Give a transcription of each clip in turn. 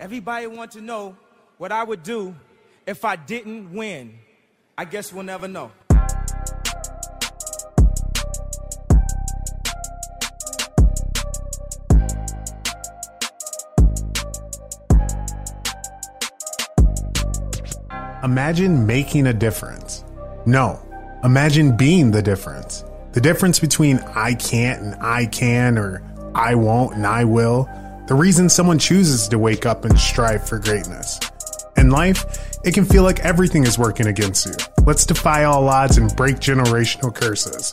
Everybody want to know what I would do if I didn't win. I guess we'll never know. Imagine making a difference. No, imagine being the difference. The difference between I can't and I can, or I won't and I will. The reason someone chooses to wake up and strive for greatness. In life, it can feel like everything is working against you. Let's defy all odds and break generational curses.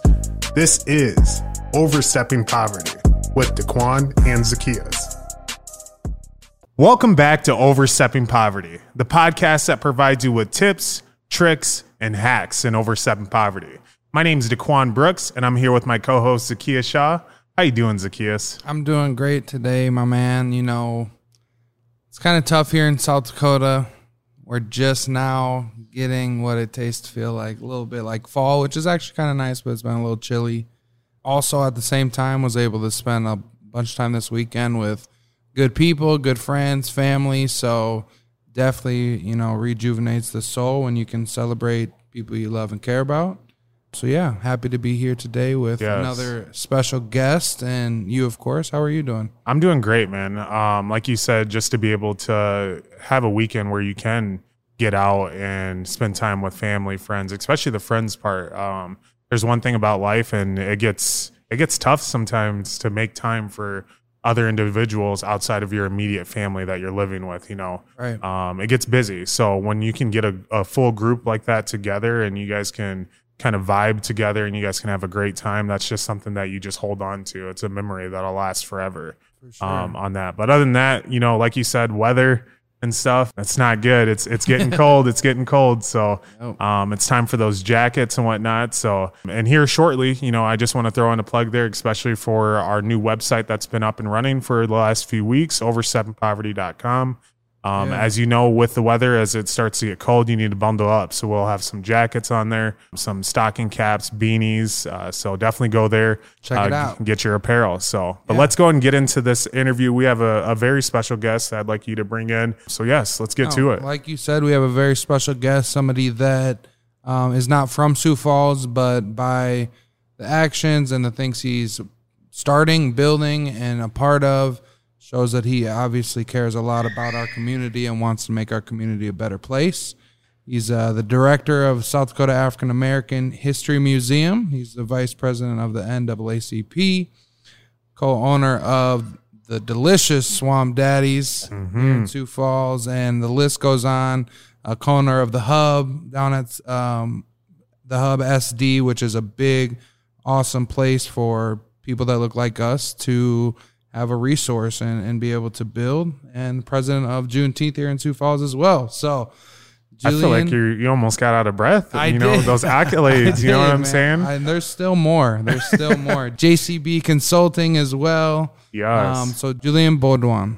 This is Overstepping Poverty with Daquan and Zacchaeus. Welcome back to Overstepping Poverty, the podcast that provides you with tips, tricks, and hacks in overstepping poverty. My name is Daquan Brooks, and I'm here with my co-host Zacchaeus Shaw. How you doing, Zacchaeus? I'm doing great today, my man. You know, it's kind of tough here in South Dakota. We're just now getting what it tastes to feel like a little bit like fall, which is actually kind of nice, but it's been a little chilly. Also, at the same time, was able to spend a bunch of time this weekend with good people, good friends, family. So definitely, you know, rejuvenates the soul when you can celebrate people you love and care about. So yeah, happy to be here today with Yes. another special guest and you, of course. How are you doing? I'm doing great, man. Um, like you said, just to be able to have a weekend where you can get out and spend time with family, friends, especially the friends part. Um, there's one thing about life, and it gets it gets tough sometimes to make time for other individuals outside of your immediate family that you're living with. You know, Right. um, it gets busy. So when you can get a, a full group like that together, and you guys can kind of vibe together, and you guys can have a great time, that's just something that you just hold on to. It's a memory that'll last forever um, on that. But other than that, you know, like you said, weather and stuff, it's not good. It's it's getting cold. It's getting cold. So um, it's time for those jackets and whatnot. So and here shortly, you know, I just want to throw in a plug there, especially for our new website that's been up and running for the last few weeks, oversteppingpoverty.com. Um, Yeah. As you know, with the weather, as it starts to get cold, you need to bundle up. So we'll have some jackets on there, some stocking caps, beanies. Uh, so definitely go there, Check uh, it out. get your apparel. So, but Yeah. let's go and get into this interview. We have a, a very special guest that I'd like you to bring in. So, yes, let's get to it. Like you said, we have a very special guest, somebody that um, is not from Sioux Falls, but by the actions and the things he's starting, building, and a part of, shows that he obviously cares a lot about our community and wants to make our community a better place. He's uh, the director of South Dakota African American History Museum. He's the vice president of the NAACP, co-owner of the delicious Swamp Daddy's here in Sioux Falls, and the list goes on. A co-owner of the Hub down at um, the Hub SD, which is a big, awesome place for people that look like us to have a resource and, and be able to build. And president of Juneteenth here in Sioux Falls as well. So, I feel like you you almost got out of breath. I you know did. those I accolades. you know what I'm man. saying? I- there's still more. There's still more. JCB Consulting as well. yes. Um, so Julian Beaudion.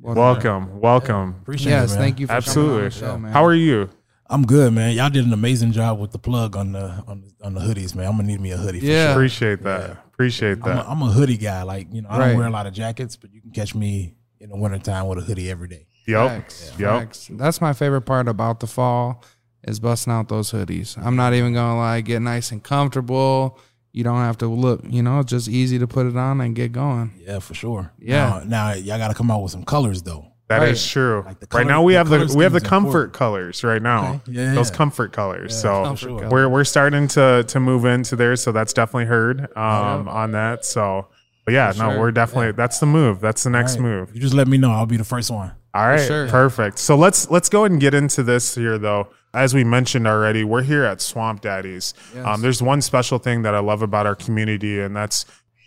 Beaudion. welcome, welcome. Appreciate Yes, it, man. thank you for Absolutely. coming on the show, man. How are you? I'm good, man. Y'all did an amazing job with the plug on the on, on the hoodies, man. I'm gonna need me a hoodie. For Yeah. sure. Appreciate that. Appreciate I'm that. a, I'm a hoodie guy. Like you know, I Right. don't wear a lot of jackets, but you can catch me in the wintertime with a hoodie every day. yep. Facts, Yep. facts. That's my favorite part about the fall is busting out those hoodies. I'm not even gonna lie, get nice and comfortable. You don't have to look, you know, it's just easy to put it on and get going. Yeah, for sure. Yeah. Now, now y'all got to come out with some colors though. That is Right. true. Like the right now we the have the we have the comfort important. colors right now. Okay. Yeah, Those yeah. comfort colors. so Comfort sure. colors. we're we're starting to to move into there. So that's definitely heard um, on that. So but yeah, no, sure. we're definitely that's the move. That's the next All right. move. You just let me know. I'll be the first one. All right, sure. perfect. So let's let's go ahead and get into this here, though. As we mentioned already, we're here at Swamp Daddy's. Um, there's one special thing that I love about our community, and that's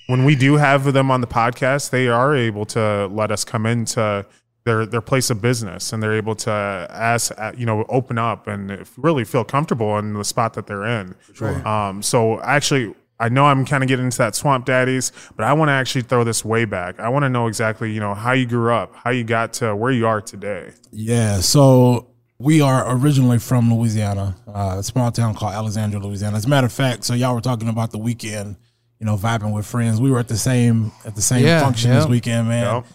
when we do have them on the podcast. They are able to let us come into their their place of business, and they're able to ask, uh, you know, open up and really feel comfortable in the spot that they're in. Um, so actually. I know I'm kind of getting into that Swamp Daddy's, but I want to actually throw this way back. I want to know exactly, you know, how you grew up, how you got to where you are today. Yeah. So we are originally from Louisiana, uh, a small town called Alexandria, Louisiana. As a matter of fact, so y'all were talking about the weekend, you know, vibing with friends. We were at the same at the same Yeah, function yeah. this weekend, man. Yep.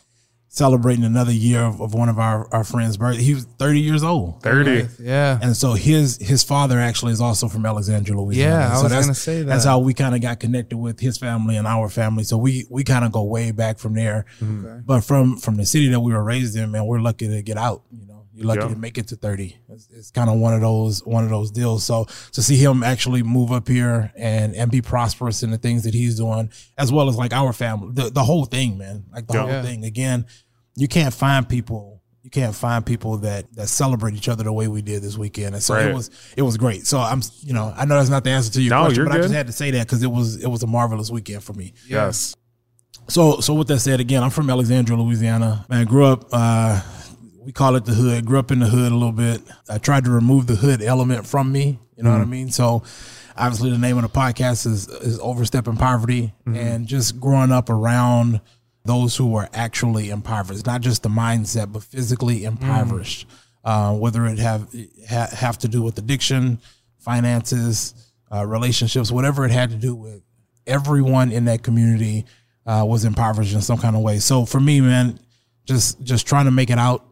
Celebrating another year of, of one of our, our friends' birthday. He was 30 years old. 30. Yeah. And so his his father actually is also from Alexandria, Louisiana. Yeah, I was that's, gonna say that. That's how we kind of got connected with his family and our family. So we we kind of go way back from there. Mm-hmm. But from from the city that we were raised in, man, we're lucky to get out. You know, you're lucky Yeah. to make it to 30. It's, it's kind of one of those one of those deals. So to see him actually move up here and and be prosperous in the things that he's doing, as well as like our family, the the whole thing, man, like the Yeah. whole Yeah. thing. Again, you can't find people you can't find people that that celebrate each other the way we did this weekend and so Right. it was it was great so i'm you know i know that's not the answer to your No, question you're but i just had to say that because it was it was a marvelous weekend for me Yes. so so with that said again i'm from alexandria louisiana man grew up uh we call it the hood. Grew up in the hood a little bit. I tried to remove the hood element from me you know what i mean? So obviously the name of the podcast is is overstepping poverty and just growing up around those who are actually impoverished not just the mindset but physically impoverished uh, whether it have ha, have to do with addiction finances uh, relationships whatever it had to do with everyone in that community uh, was impoverished in some kind of way. So for me, man, just just trying to make it out,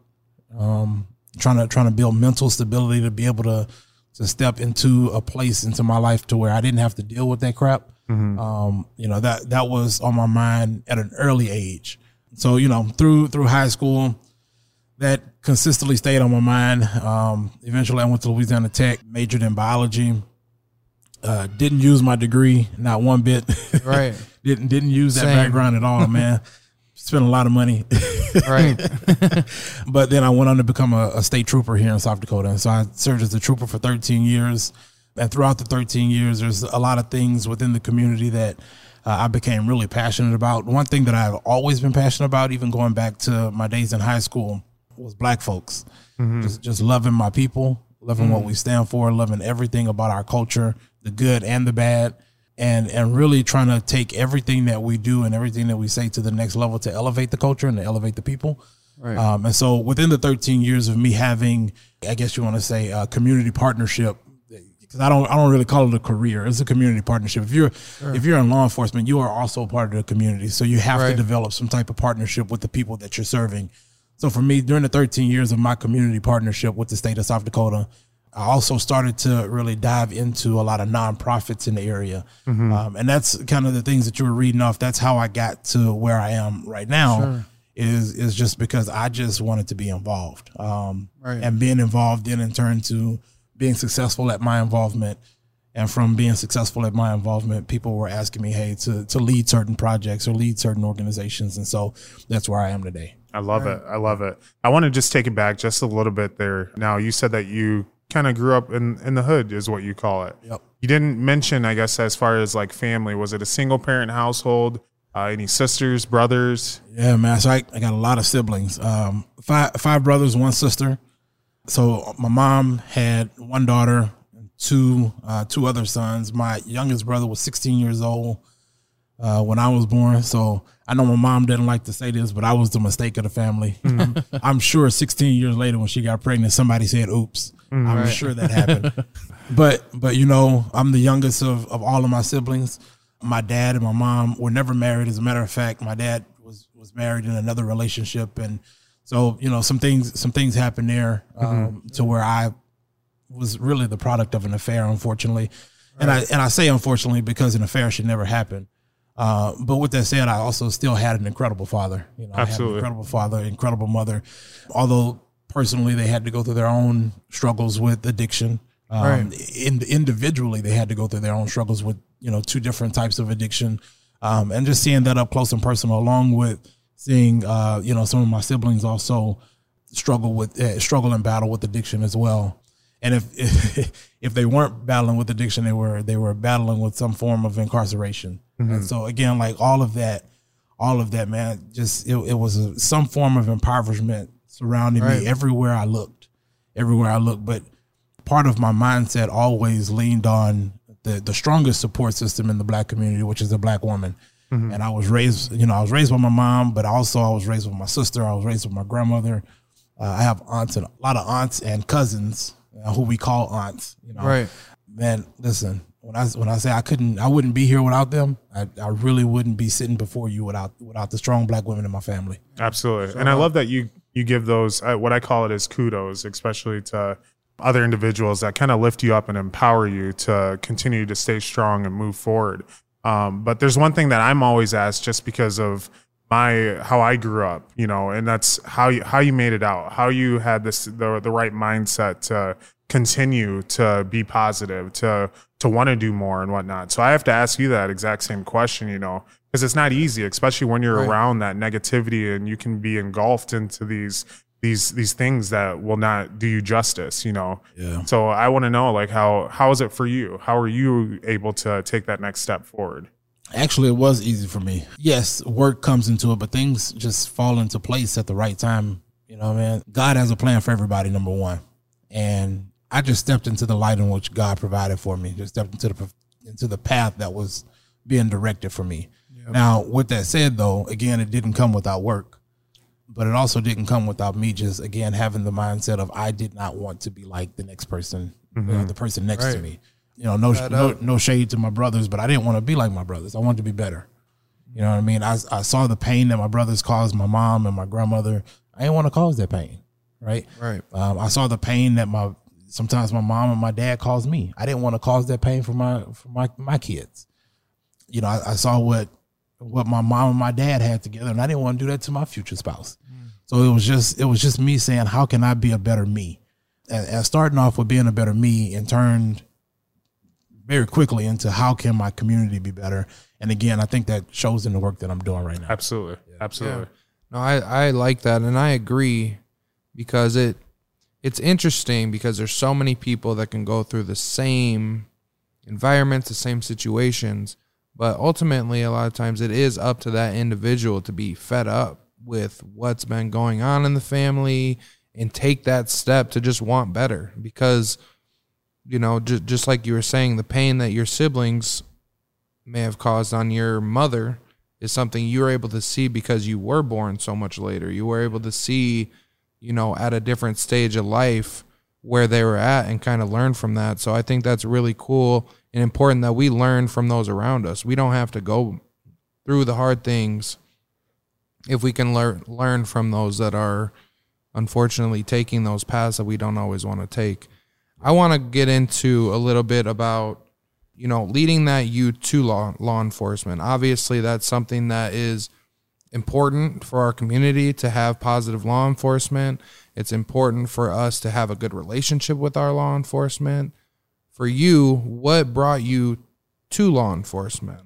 um, trying to trying to build mental stability to be able to to step into a place into my life to where I didn't have to deal with that crap. Um, you know that that was on my mind at an early age. So you know through through high school, that consistently stayed on my mind. Um, eventually, I went to Louisiana Tech, majored in biology. Uh, didn't use my degree, not one bit. Right. didn't didn't use that Same. background at all, man. Spent a lot of money, Right. but then I went on to become a, a state trooper here in South Dakota, and so I served as a trooper for 13 years. And throughout the 13 years, there's a lot of things within the community that uh, I became really passionate about. One thing that I've always been passionate about, even going back to my days in high school, was black folks. Just, just loving my people, loving what we stand for, loving everything about our culture, the good and the bad, and and really trying to take everything that we do and everything that we say to the next level to elevate the culture and to elevate the people. Right. Um, and so within the 13 years of me having, I guess you want to say, a community partnership, because I don't, I don't really call it a career. It's a community partnership. If you're, if you're in law enforcement, you are also part of the community. So you have to develop some type of partnership with the people that you're serving. So for me, during the 13 years of my community partnership with the state of South Dakota, I also started to really dive into a lot of nonprofits in the area. Um, and that's kind of the things that you were reading off. That's how I got to where I am right now is, is just because I just wanted to be involved. Um, Right. and being involved then in turn to being successful at my involvement. And from being successful at my involvement, people were asking me, hey, to, to lead certain projects or lead certain organizations. And so that's where I am today. I love it. I love it. I want to just take it back just a little bit there. Now, you said that you kind of grew up in, in the hood, is what you call it. Yep. You didn't mention, I guess, as far as like family, was it a single parent household? Uh, any sisters, brothers? Yeah, man. So I, I got a lot of siblings. Um, five five brothers, one sister. So my mom had one daughter, and two uh, two other sons. My youngest brother was 16 years old uh, when I was born. So I know my mom didn't like to say this, but I was the mistake of the family. I'm, I'm sure 16 years later, when she got pregnant, somebody said, "Oops." I'm sure that happened. but but you know, I'm the youngest of of all of my siblings. My dad and my mom were never married. As a matter of fact, my dad was was married in another relationship, and so you know some things some things happened there um, to where I was really the product of an affair, unfortunately. And I and I say unfortunately because an affair should never happen. Uh, but with that said, I also still had an incredible father. You know, I had an Absolutely. incredible father, incredible mother. Although personally they had to go through their own struggles with addiction. Um, Right. in, individually, they had to go through their own struggles with you know two different types of addiction, um, and just seeing that up close and personal, along with seeing uh, you know some of my siblings also struggle with uh, struggle and battle with addiction as well. And if, if if they weren't battling with addiction, they were they were battling with some form of incarceration. And so again, like all of that, all of that, man, just it, it was a, some form of impoverishment surrounding Right. me everywhere I looked, everywhere I looked. But part of my mindset always leaned on the the strongest support system in the black community, which is a black woman. And I was raised, you know, I was raised by my mom, but also I was raised with my sister. I was raised with my grandmother. Uh, I have aunts and a lot of aunts and cousins who we call aunts. You know, Right. man, listen, when I when I say I couldn't, I wouldn't be here without them. I, I really wouldn't be sitting before you without without the strong black women in my family. Absolutely. and I love that you you give those uh, what I call it is kudos, especially to other individuals that kind of lift you up and empower you to continue to stay strong and move forward. Um, but there's one thing that I'm always asked just because of my how I grew up, you know, and that's how you how you made it out, how you had this the the right mindset to continue to be positive, to to want to do more and whatnot. So I have to ask you that exact same question, you know, because it's not easy, especially when you're Right. around that negativity and you can be engulfed into these these these things that will not do you justice, you know. Yeah. So I want to know like how how is it for you? How are you able to take that next step forward? Actually, it was easy for me. Yes, work comes into it, but things just fall into place at the right time. You know, man. God has a plan for everybody. Number one, and I just stepped into the light in which God provided for me. Just stepped into the into the path that was being directed for me. Now, with that said, though, again, it didn't come without work, but it also didn't come without me just again having the mindset of I did not want to be like the next person, you know, mm-hmm. the person next to me. You know, no, no, no shade to my brothers, but I didn't want to be like my brothers. I wanted to be better. You know what I mean? I, I saw the pain that my brothers caused my mom and my grandmother. I didn't want to cause that pain, right? Right. Um, I saw the pain that my sometimes my mom and my dad caused me. I didn't want to cause that pain for my for my my kids. You know, I, I saw what what my mom and my dad had together, and I didn't want to do that to my future spouse. So it was just it was just me saying, how can I be a better me? And, and starting off with being a better me, and turned very quickly into how can my community be better. And again, I think that shows in the work that I'm doing right now. Absolutely. Absolutely. No, I, I like that and I agree because it it's interesting because there's so many people that can go through the same environments, the same situations, but ultimately a lot of times it is up to that individual to be fed up with what's been going on in the family and take that step to just want better because you know just just like you were saying the pain that your siblings may have caused on your mother is something you were able to see because you were born so much later. You were able to see, you know, at a different stage of life where they were at and kind of learn from that. So I think that's really cool and important that we learn from those around us. We don't have to go through the hard things if we can learn learn from those that are unfortunately taking those paths that we don't always want to take. I want to get into a little bit about you know, leading that youth to law law enforcement. Obviously, that's something that is important for our community to have positive law enforcement. It's important for us to have a good relationship with our law enforcement. For you, what brought you to law enforcement?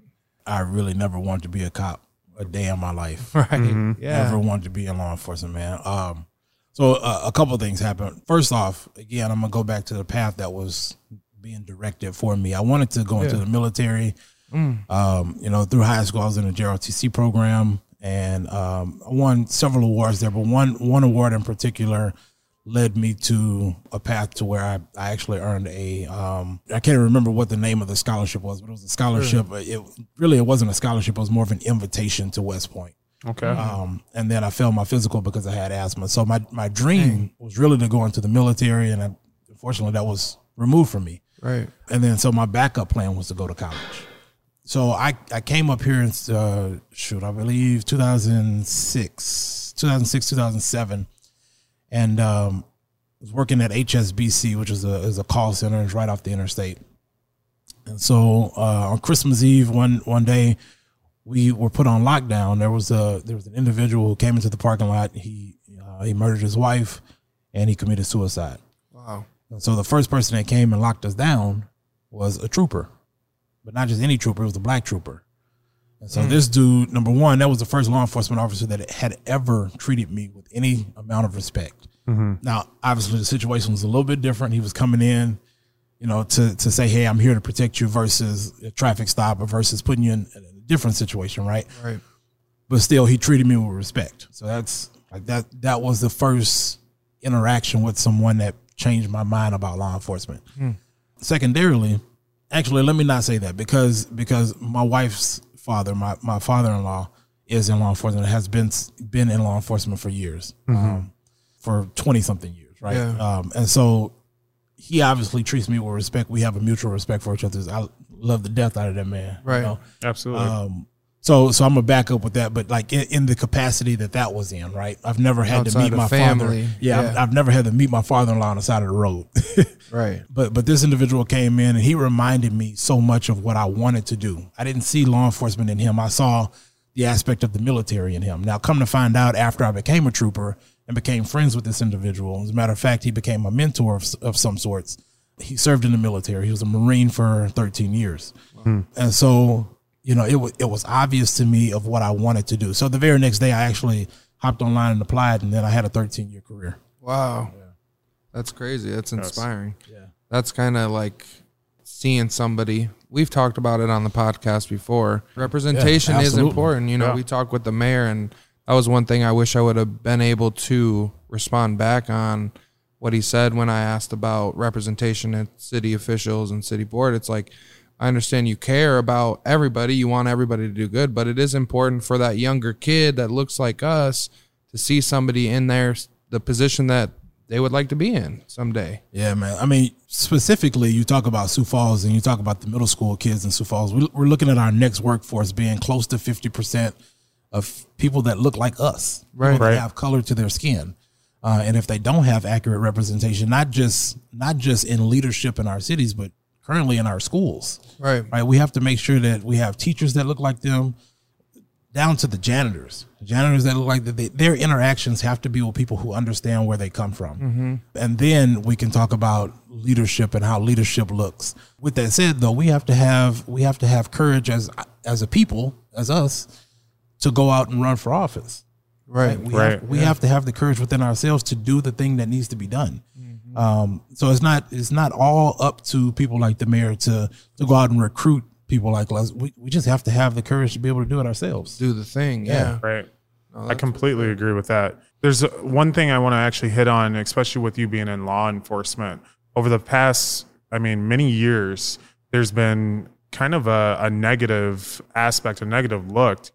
I really never wanted to be a cop a day in my life. Right. Yeah. Never wanted to be in law enforcement, man. Um, so uh, a couple of things happened. First off, again, I'm gonna go back to the path that was being directed for me. I wanted to go into the military. Um, you know, through high school, I was in the JROTC program, and um, I won several awards there. But one one award in particular led me to a path to where I, I actually earned a um, I can't remember what the name of the scholarship was, but it was a scholarship. It really it wasn't a scholarship; it was more of an invitation to West Point. Okay. Um, and then I failed my physical because I had asthma. So my my dream was really to go into the military, and I, unfortunately, that was removed from me. Right. And then so my backup plan was to go to college. So I, I came up here in uh, shoot I believe 2006 2006 2007 and um, was working at HSBC which is a is a call center it's right off the interstate and so uh, on Christmas Eve one one day we were put on lockdown there was a there was an individual who came into the parking lot he uh, he murdered his wife and he committed suicide Wow. and so the first person that came and locked us down was a trooper, but not just any trooper, it was a black trooper. And so this dude, number one, that was the first law enforcement officer that had ever treated me with any amount of respect. Now, obviously, the situation was a little bit different. He was coming in, you know, to to say, "Hey, I'm here to protect you," versus a traffic stop, or versus putting you in different situation, right? Right. but still he treated me with respect. So that's like that that was the first interaction with someone that changed my mind about law enforcement. Secondarily, actually let me not say that because because my wife's father, my, my father-in-law is in law enforcement has been been in law enforcement for years. Um, for 20 something years, right? Yeah. Um, and so he obviously treats me with respect. We have a mutual respect for each other. I love the death out of that man. you Right. know? Absolutely. Um, so so I'm gonna back up with that, but like in, in the capacity that that was in, right? I've never had to meet my family. father. Yeah, I've, Yeah. I've never had to meet my father-in-law on the side of the road. Right. but but this individual came in and he reminded me so much of what I wanted to do. I didn't see law enforcement in him. I saw the aspect of the military in him. Now, come to find out, after I became a trooper and became friends with this individual, as a matter of fact, he became a mentor of, of some sorts. He served in the military. He was a Marine for 13 years, hmm. and so you know it was it was obvious to me of what I wanted to do. So the very next day, I actually hopped online and applied, and then I had a 13 year career. Wow. That's crazy. That's inspiring. Yeah. That's kind of like seeing somebody. We've talked about it on the podcast before. Representation is important. You know, Yeah. we talked with the mayor, and that was one thing I wish I would have been able to respond back on what he said when I asked about representation at city officials and city board. It's like, I understand you care about everybody. You want everybody to do good, but it is important for that younger kid that looks like us to see somebody in there, the position that they would like to be in someday. Yeah, man. I mean, specifically, you talk about Sioux Falls and you talk about the middle school kids in Sioux Falls. We- We're looking at our next workforce being close to 50% of people that look like us, Right. Right. have color to their skin. Uh, and if they don't have accurate representation, not just not just in leadership in our cities, but currently in our schools, Right. right? We have to make sure that we have teachers that look like them, down to the janitors. Janitors that look like that, they, their interactions have to be with people who understand where they come from, and then we can talk about leadership and how leadership looks. With that said, though, we have to have we have to have courage as as a people, as us, to go out and run for office. Right. We, Right. have, we have to have the courage within ourselves to do the thing that needs to be done. Mm-hmm. Um, so it's not it's not all up to people like the mayor to to go out and recruit people like us. We, we just have to have the courage to be able to do it ourselves. Do the thing. Yeah. Right. I completely agree with that. There's uh, one thing I want to actually hit on, especially with you being in law enforcement. Over the past, I mean, many years, there's been kind of a, a negative aspect, a negative look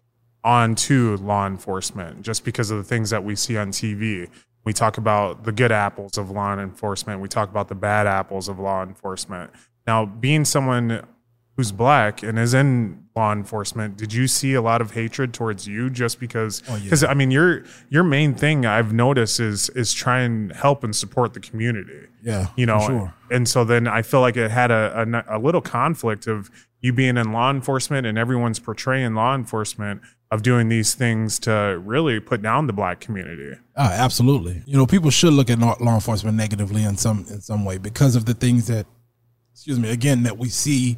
onto law enforcement just because of the things that we see on TV. We talk about the good apples of law enforcement, we talk about the bad apples of law enforcement. Now, being someone who's black and is in law enforcement did you see a lot of hatred towards you just because oh, because i mean your your main thing i've noticed is is try and help and support the community Yeah, you know sure. and so then i feel like it had a, a, a little conflict of you being in law enforcement and everyone's portraying law enforcement of doing these things to really put down the black community Ah, absolutely. You know, people should look at law law enforcement negatively in some in some way because of the things that, excuse me, again that we see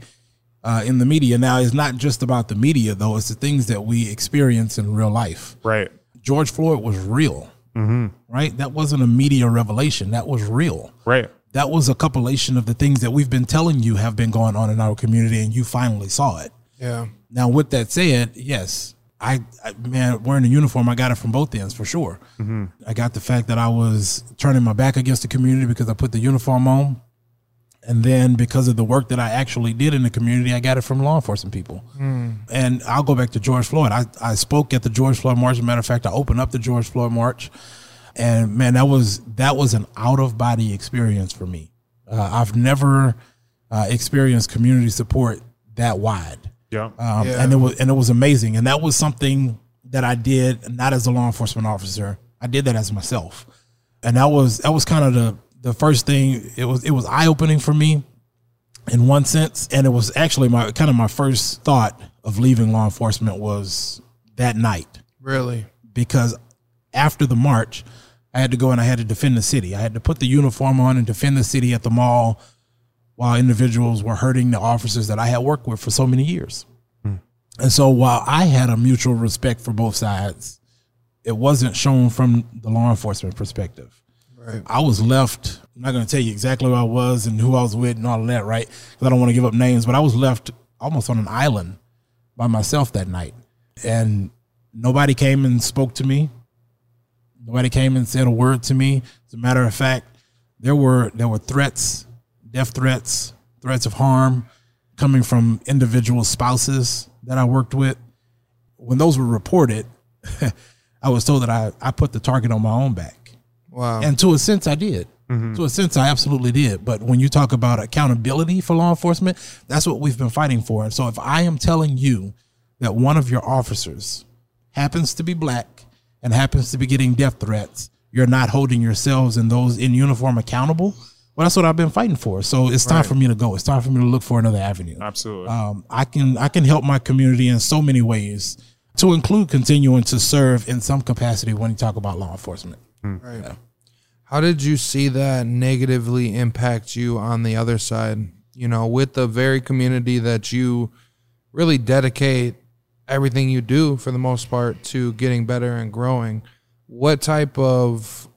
uh, in the media. Now, it's not just about the media though; it's the things that we experience in real life. right George Floyd was real, mm-hmm. right? That wasn't a media revelation. That was real. right That was a compilation of the things that we've been telling you have been going on in our community, and you finally saw it. Yeah. Now, with that said, yes, I, I man, wearing a uniform, I got it from both ends for sure. I got the fact that I was turning my back against the community because I put the uniform on, and then because of the work that I actually did in the community, I got it from law enforcement people. And I'll go back to George Floyd. I, I spoke at the George Floyd March. As a matter of fact, I opened up the George Floyd March, and man, that was that was an out of body experience for me. Uh, I've never uh, experienced community support that wide yeah um, Yeah. and it was and it was amazing. And that was something that I did not as a law enforcement officer. I did that as myself, and that was that was kind of the the first thing. It was it was eye opening for me in one sense, and it was actually my kind of my first thought of leaving law enforcement was that night Really. because after the march, I had to go and I had to defend the city. I had to put the uniform on and defend the city at the mall while individuals were hurting the officers that I had worked with for so many years. Hmm. And so while I had a mutual respect for both sides, it wasn't shown from the law enforcement perspective. Right. I was left, I'm not going to tell you exactly where I was and who I was with and all of that, right? Because I don't want to give up names, but I was left almost on an island by myself that night. And nobody came and spoke to me. Nobody came and said a word to me. As a matter of fact, there were there were threats, death threats, threats of harm coming from individual spouses that I worked with. When those were reported, I was told that I, I put the target on my own back. Wow. And to a sense, I did. Mm-hmm. So, in a sense, I absolutely did. But when you talk about accountability for law enforcement, that's what we've been fighting for. And so, if I am telling you that one of your officers happens to be black and happens to be getting death threats, you're not holding yourselves and those in uniform accountable. Well, that's what I've been fighting for. So it's time for me to go. It's time for me to look for another avenue. Absolutely. Um, I can I can help my community in so many ways, to include continuing to serve in some capacity when you talk about law enforcement. Right. How did you see that negatively impact you on the other side? You know, with the very community that you really dedicate everything you do for the most part to getting better and growing. What type of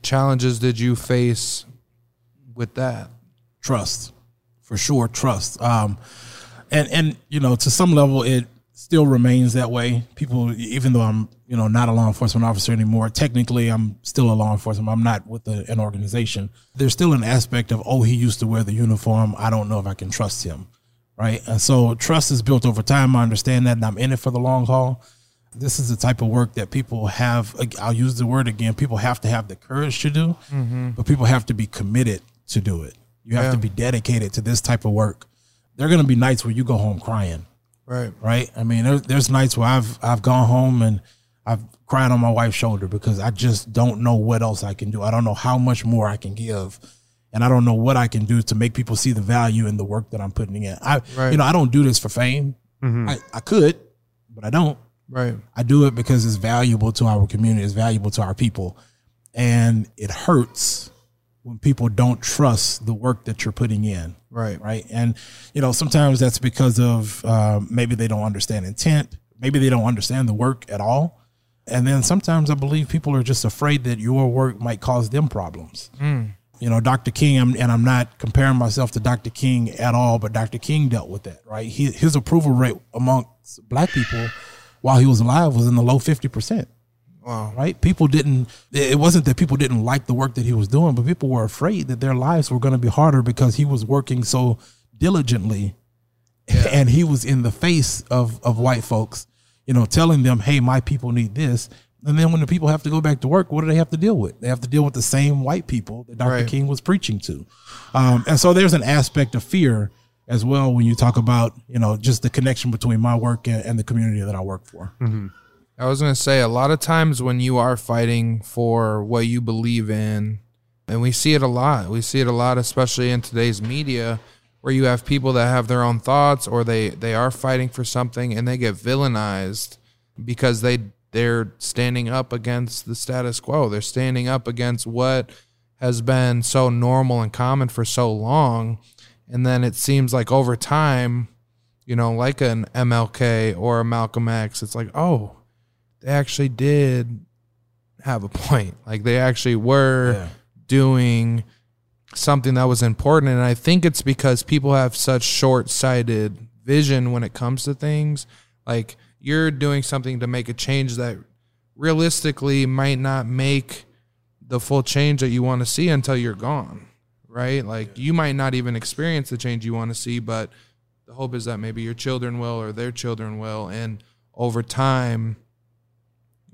challenges did you face with that? trust. For sure trust. Um and and you know to some level it still remains that way. People even though i'm you know not a law enforcement officer anymore technically i'm still a law enforcement. I'm not with the, an organization. There's still an aspect of oh he used to wear the uniform. I don't know if i can trust him right? And so trust is built over time. I understand that and i'm in it for the long haul. This is the type of work that people have i'll use the word again people have to have the courage to do but people have to be committed to do it. You have Yeah. to be dedicated to this type of work. There are going to be nights where you go home crying. Right. right? I mean there, there's nights where i've i've gone home and i've cried on my wife's shoulder because i just don't know what else i can do. I don't know how much more i can give. And i don't know what i can do to make people see the value in the work that i'm putting in. I Right. you know i don't do this for fame. Mm-hmm. I, I could but i don't. Right. I do it because it's valuable to our community, it's valuable to our people. And it hurts when people don't trust the work that you're putting in. Right. Right. And, you know, sometimes that's because of uh, maybe they don't understand intent, maybe they don't understand the work at all. And then sometimes I believe people are just afraid that your work might cause them problems. You know, Dr. King, I'm, and I'm not comparing myself to Dr. King at all, but Dr. King dealt with that, right? He, his approval rate amongst black people while he was alive was in the low 50%. Wow. Right? People didn't, it wasn't that people didn't like the work that he was doing, but people were afraid that their lives were going to be harder because he was working so diligently and he was in the face of, of white folks, you know, telling them, hey, my people need this. And then when the people have to go back to work, what do they have to deal with? They have to deal with the same white people that Dr. Right. King was preaching to. Um, and so there's an aspect of fear as well when you talk about, you know, just the connection between my work and, and the community that I work for. I was going to say a lot of times when you are fighting for what you believe in, and we see it a lot. We see it a lot, especially in today's media, where you have people that have their own thoughts or they they are fighting for something and they get villainized because they they're standing up against the status quo. They're standing up against what has been so normal and common for so long. And then it seems like over time, you know, like an MLK or a Malcolm X, it's like, oh, they actually did have a point. Like they actually were Yeah. doing something that was important. And I think it's because people have such short sighted vision when it comes to things. Like you're doing something to make a change that realistically might not make the full change that you want to see until you're gone. Right? Like you might not even experience the change you want to see, but the hope is that maybe your children will or their children will. And over time,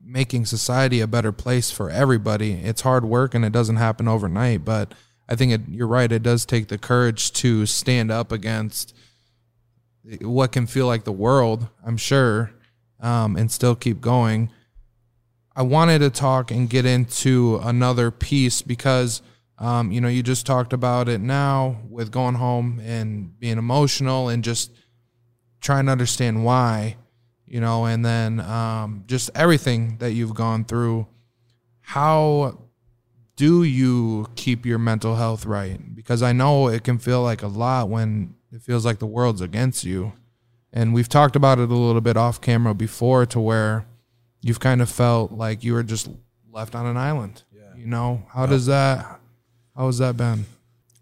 making society a better place for everybody. It's hard work and it doesn't happen overnight, but I think it, you're right. It does take the courage to stand up against what can feel like the world, I'm sure, um, and still keep going. I wanted to talk and get into another piece because, um, you know, you just talked about it now with going home and being emotional and just trying to understand why you know, and then um, just everything that you've gone through. How do you keep your mental health right? Because I know it can feel like a lot when it feels like the world's against you. And we've talked about it a little bit off camera before to where you've kind of felt like you were just left on an island. Yeah. You know, how does that, how has that been?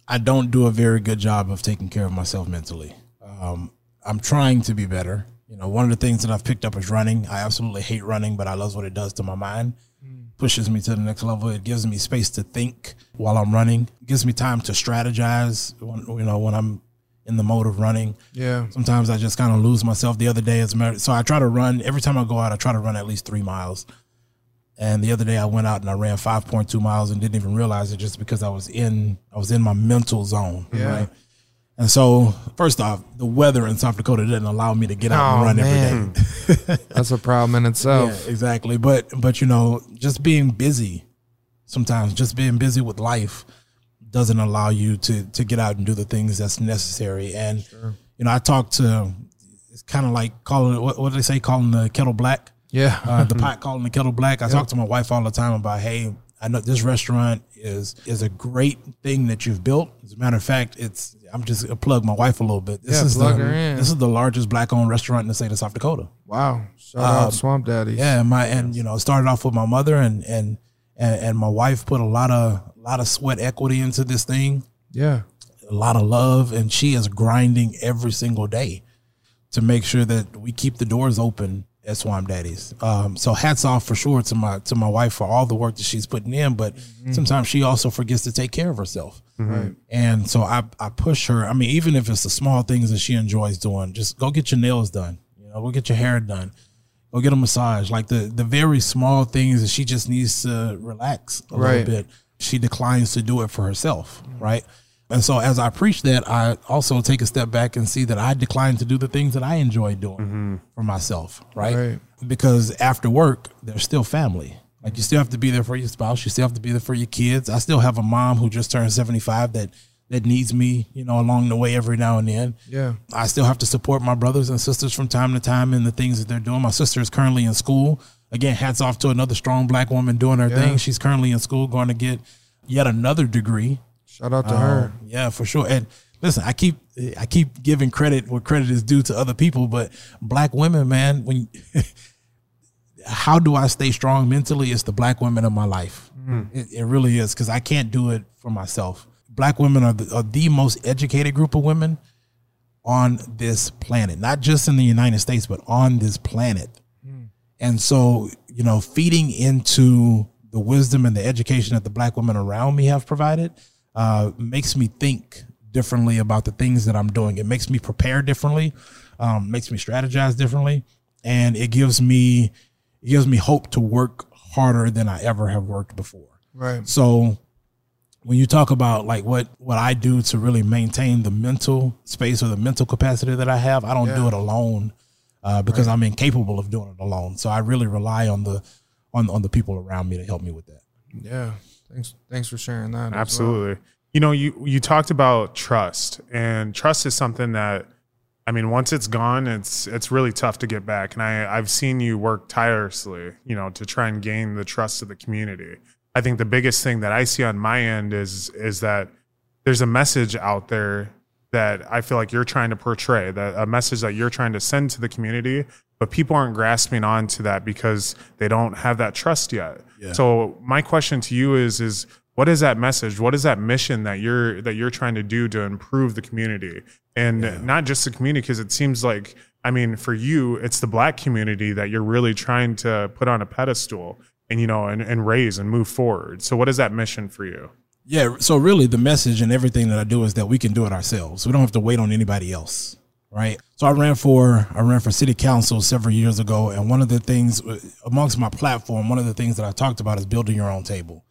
I don't do a very good job of taking care of myself mentally. Um, I'm trying to be better. You know, one of the things that I've picked up is running. I absolutely hate running, but I love what it does to my mind. Hmm. Pushes me to the next level. It gives me space to think while I'm running. It gives me time to strategize. When, you know, when I'm in the mode of running. Yeah. Sometimes I just kind of lose myself. The other day, as a matter, so I try to run every time I go out. I try to run at least three miles. And the other day I went out and I ran 5.2 miles and didn't even realize it just because I was in I was in my mental zone. Yeah. Right. And so, first off, the weather in South Dakota didn't allow me to get out and Oh, run man. every day. That's a problem in itself. Yeah, exactly. But but you know, just being busy sometimes, just being busy with life doesn't allow you to to get out and do the things that's necessary. And you know, I talk to it's kind of like calling it what, what do they say, calling the kettle black. Yeah. Uh, the pot calling the kettle black. I talk to my wife all the time about, hey, I know this restaurant is is a great thing that you've built. As a matter of fact, it's I'm just a plug my wife a little bit. This Yeah, is plug the, her in. this is the largest black owned restaurant in the state of South Dakota. wow. Shout out um, Swamp Daddy. Yeah, and my and you know, it started off with my mother and and and, and my wife put a lot of a lot of sweat equity into this thing, Yeah. a lot of love, and she is grinding every single day to make sure that we keep the doors open at Swamp Daddy's. Um, so hats off for sure to my to my wife for all the work that she's putting in, but sometimes she also forgets to take care of herself. And so I I push her. I mean, even if it's the small things that she enjoys doing, just go get your nails done. You know, go get your hair done. Go get a massage. Like the the very small things that she just needs to relax a Right. little bit. She declines to do it for herself, right? And so as I preach that, I also take a step back and see that I decline to do the things that I enjoy doing mm-hmm. for myself, right? Right. Because after work, there's still family. Like you still have to be there for your spouse. You still have to be there for your kids. I still have a mom who just turned 75 that that needs me, you know, along the way every now and then. Yeah. I still have to support my brothers and sisters from time to time in the things that they're doing. My sister is currently in school. Again, hats off to another strong black woman doing her thing. She's currently in school going to get yet another degree. Shout out to her. Um, yeah, for sure. And listen, I keep I keep giving credit where credit is due to other people, but black women, man, when how do I stay strong mentally? It's the black women of my life. It, it really is because I can't do it for myself. Black women are the, are the most educated group of women on this planet, not just in the United States, but on this planet. And so, you know, feeding into the wisdom and the education that the black women around me have provided uh, makes me think differently about the things that I'm doing. It makes me prepare differently, um, makes me strategize differently, and it gives me it gives me hope to work harder than I ever have worked before. Right. So when you talk about like what what I do to really maintain the mental space or the mental capacity that I have, I don't do it alone uh, because I'm incapable of doing it alone. So I really rely on the on on the people around me to help me with that. Yeah. Thanks. Thanks for sharing that. as well. Absolutely. You know, you you talked about trust, and trust is something that, I mean, once it's gone, it's it's really tough to get back. And I I've seen you work tirelessly, you know, to try and gain the trust of the community. I think the biggest thing that I see on my end is is that there's a message out there that I feel like you're trying to portray, that a message that you're trying to send to the community, but people aren't grasping on to that because they don't have that trust yet. So my question to you is is what is that message? What is that mission that you're that you're trying to do to improve the community? And not just the community because it seems like I mean for you it's the black community that you're really trying to put on a pedestal and you know and, and raise and move forward. So what is that mission for you? Yeah. So really, the message and everything that I do is that we can do it ourselves. We don't have to wait on anybody else, right? So I ran for I ran for city council several years ago, and one of the things amongst my platform, one of the things that I talked about is building your own table.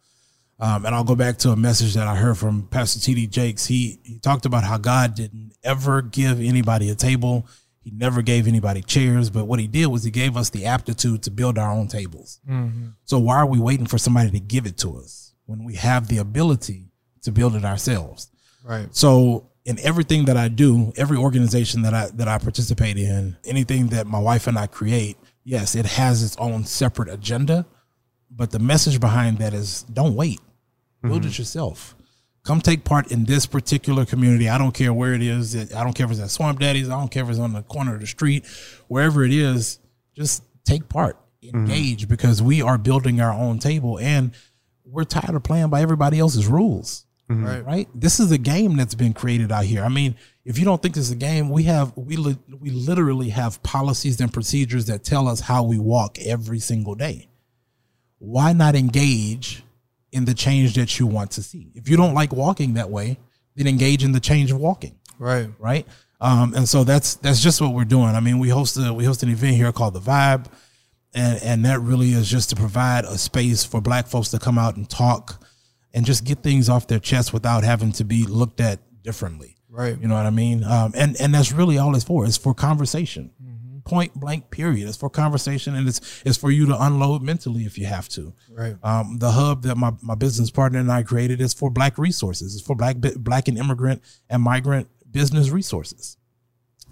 Um, and I'll go back to a message that I heard from Pastor T.D. Jakes. He he talked about how God didn't ever give anybody a table. He never gave anybody chairs, but what he did was he gave us the aptitude to build our own tables. So why are we waiting for somebody to give it to us when we have the ability to build it ourselves? Right. So in everything that I do, every organization that I that I participate in, anything that my wife and I create, yes, it has its own separate agenda, but the message behind that is don't wait. Build mm-hmm. it yourself. Come take part in this particular community. I don't care where it is. I don't care if it's at Swamp Daddy's. I don't care if it's on the corner of the street. Wherever it is, just take part, mm-hmm. engage because we are building our own table and we're tired of playing by everybody else's rules Right. right? This is a game that's been created out here. I mean, if you don't think this is a game, we have we li- we literally have policies and procedures that tell us how we walk every single day. Why not engage in the change that you want to see? If you don't like walking that way, then engage in the change of walking Right. right? Um, and so that's that's just what we're doing. I mean, we host a we host an event here called the Vibe, and and that really is just to provide a space for black folks to come out and talk and just get things off their chest without having to be looked at differently. Right. you know what i mean? Um, and and that's really all it's for. It's for conversation. Point blank period. It's for conversation and it's it's for you to unload mentally if you have to. Right. um, the hub that my, my business partner and i created is for black resources. It's for black black and immigrant and migrant business resources.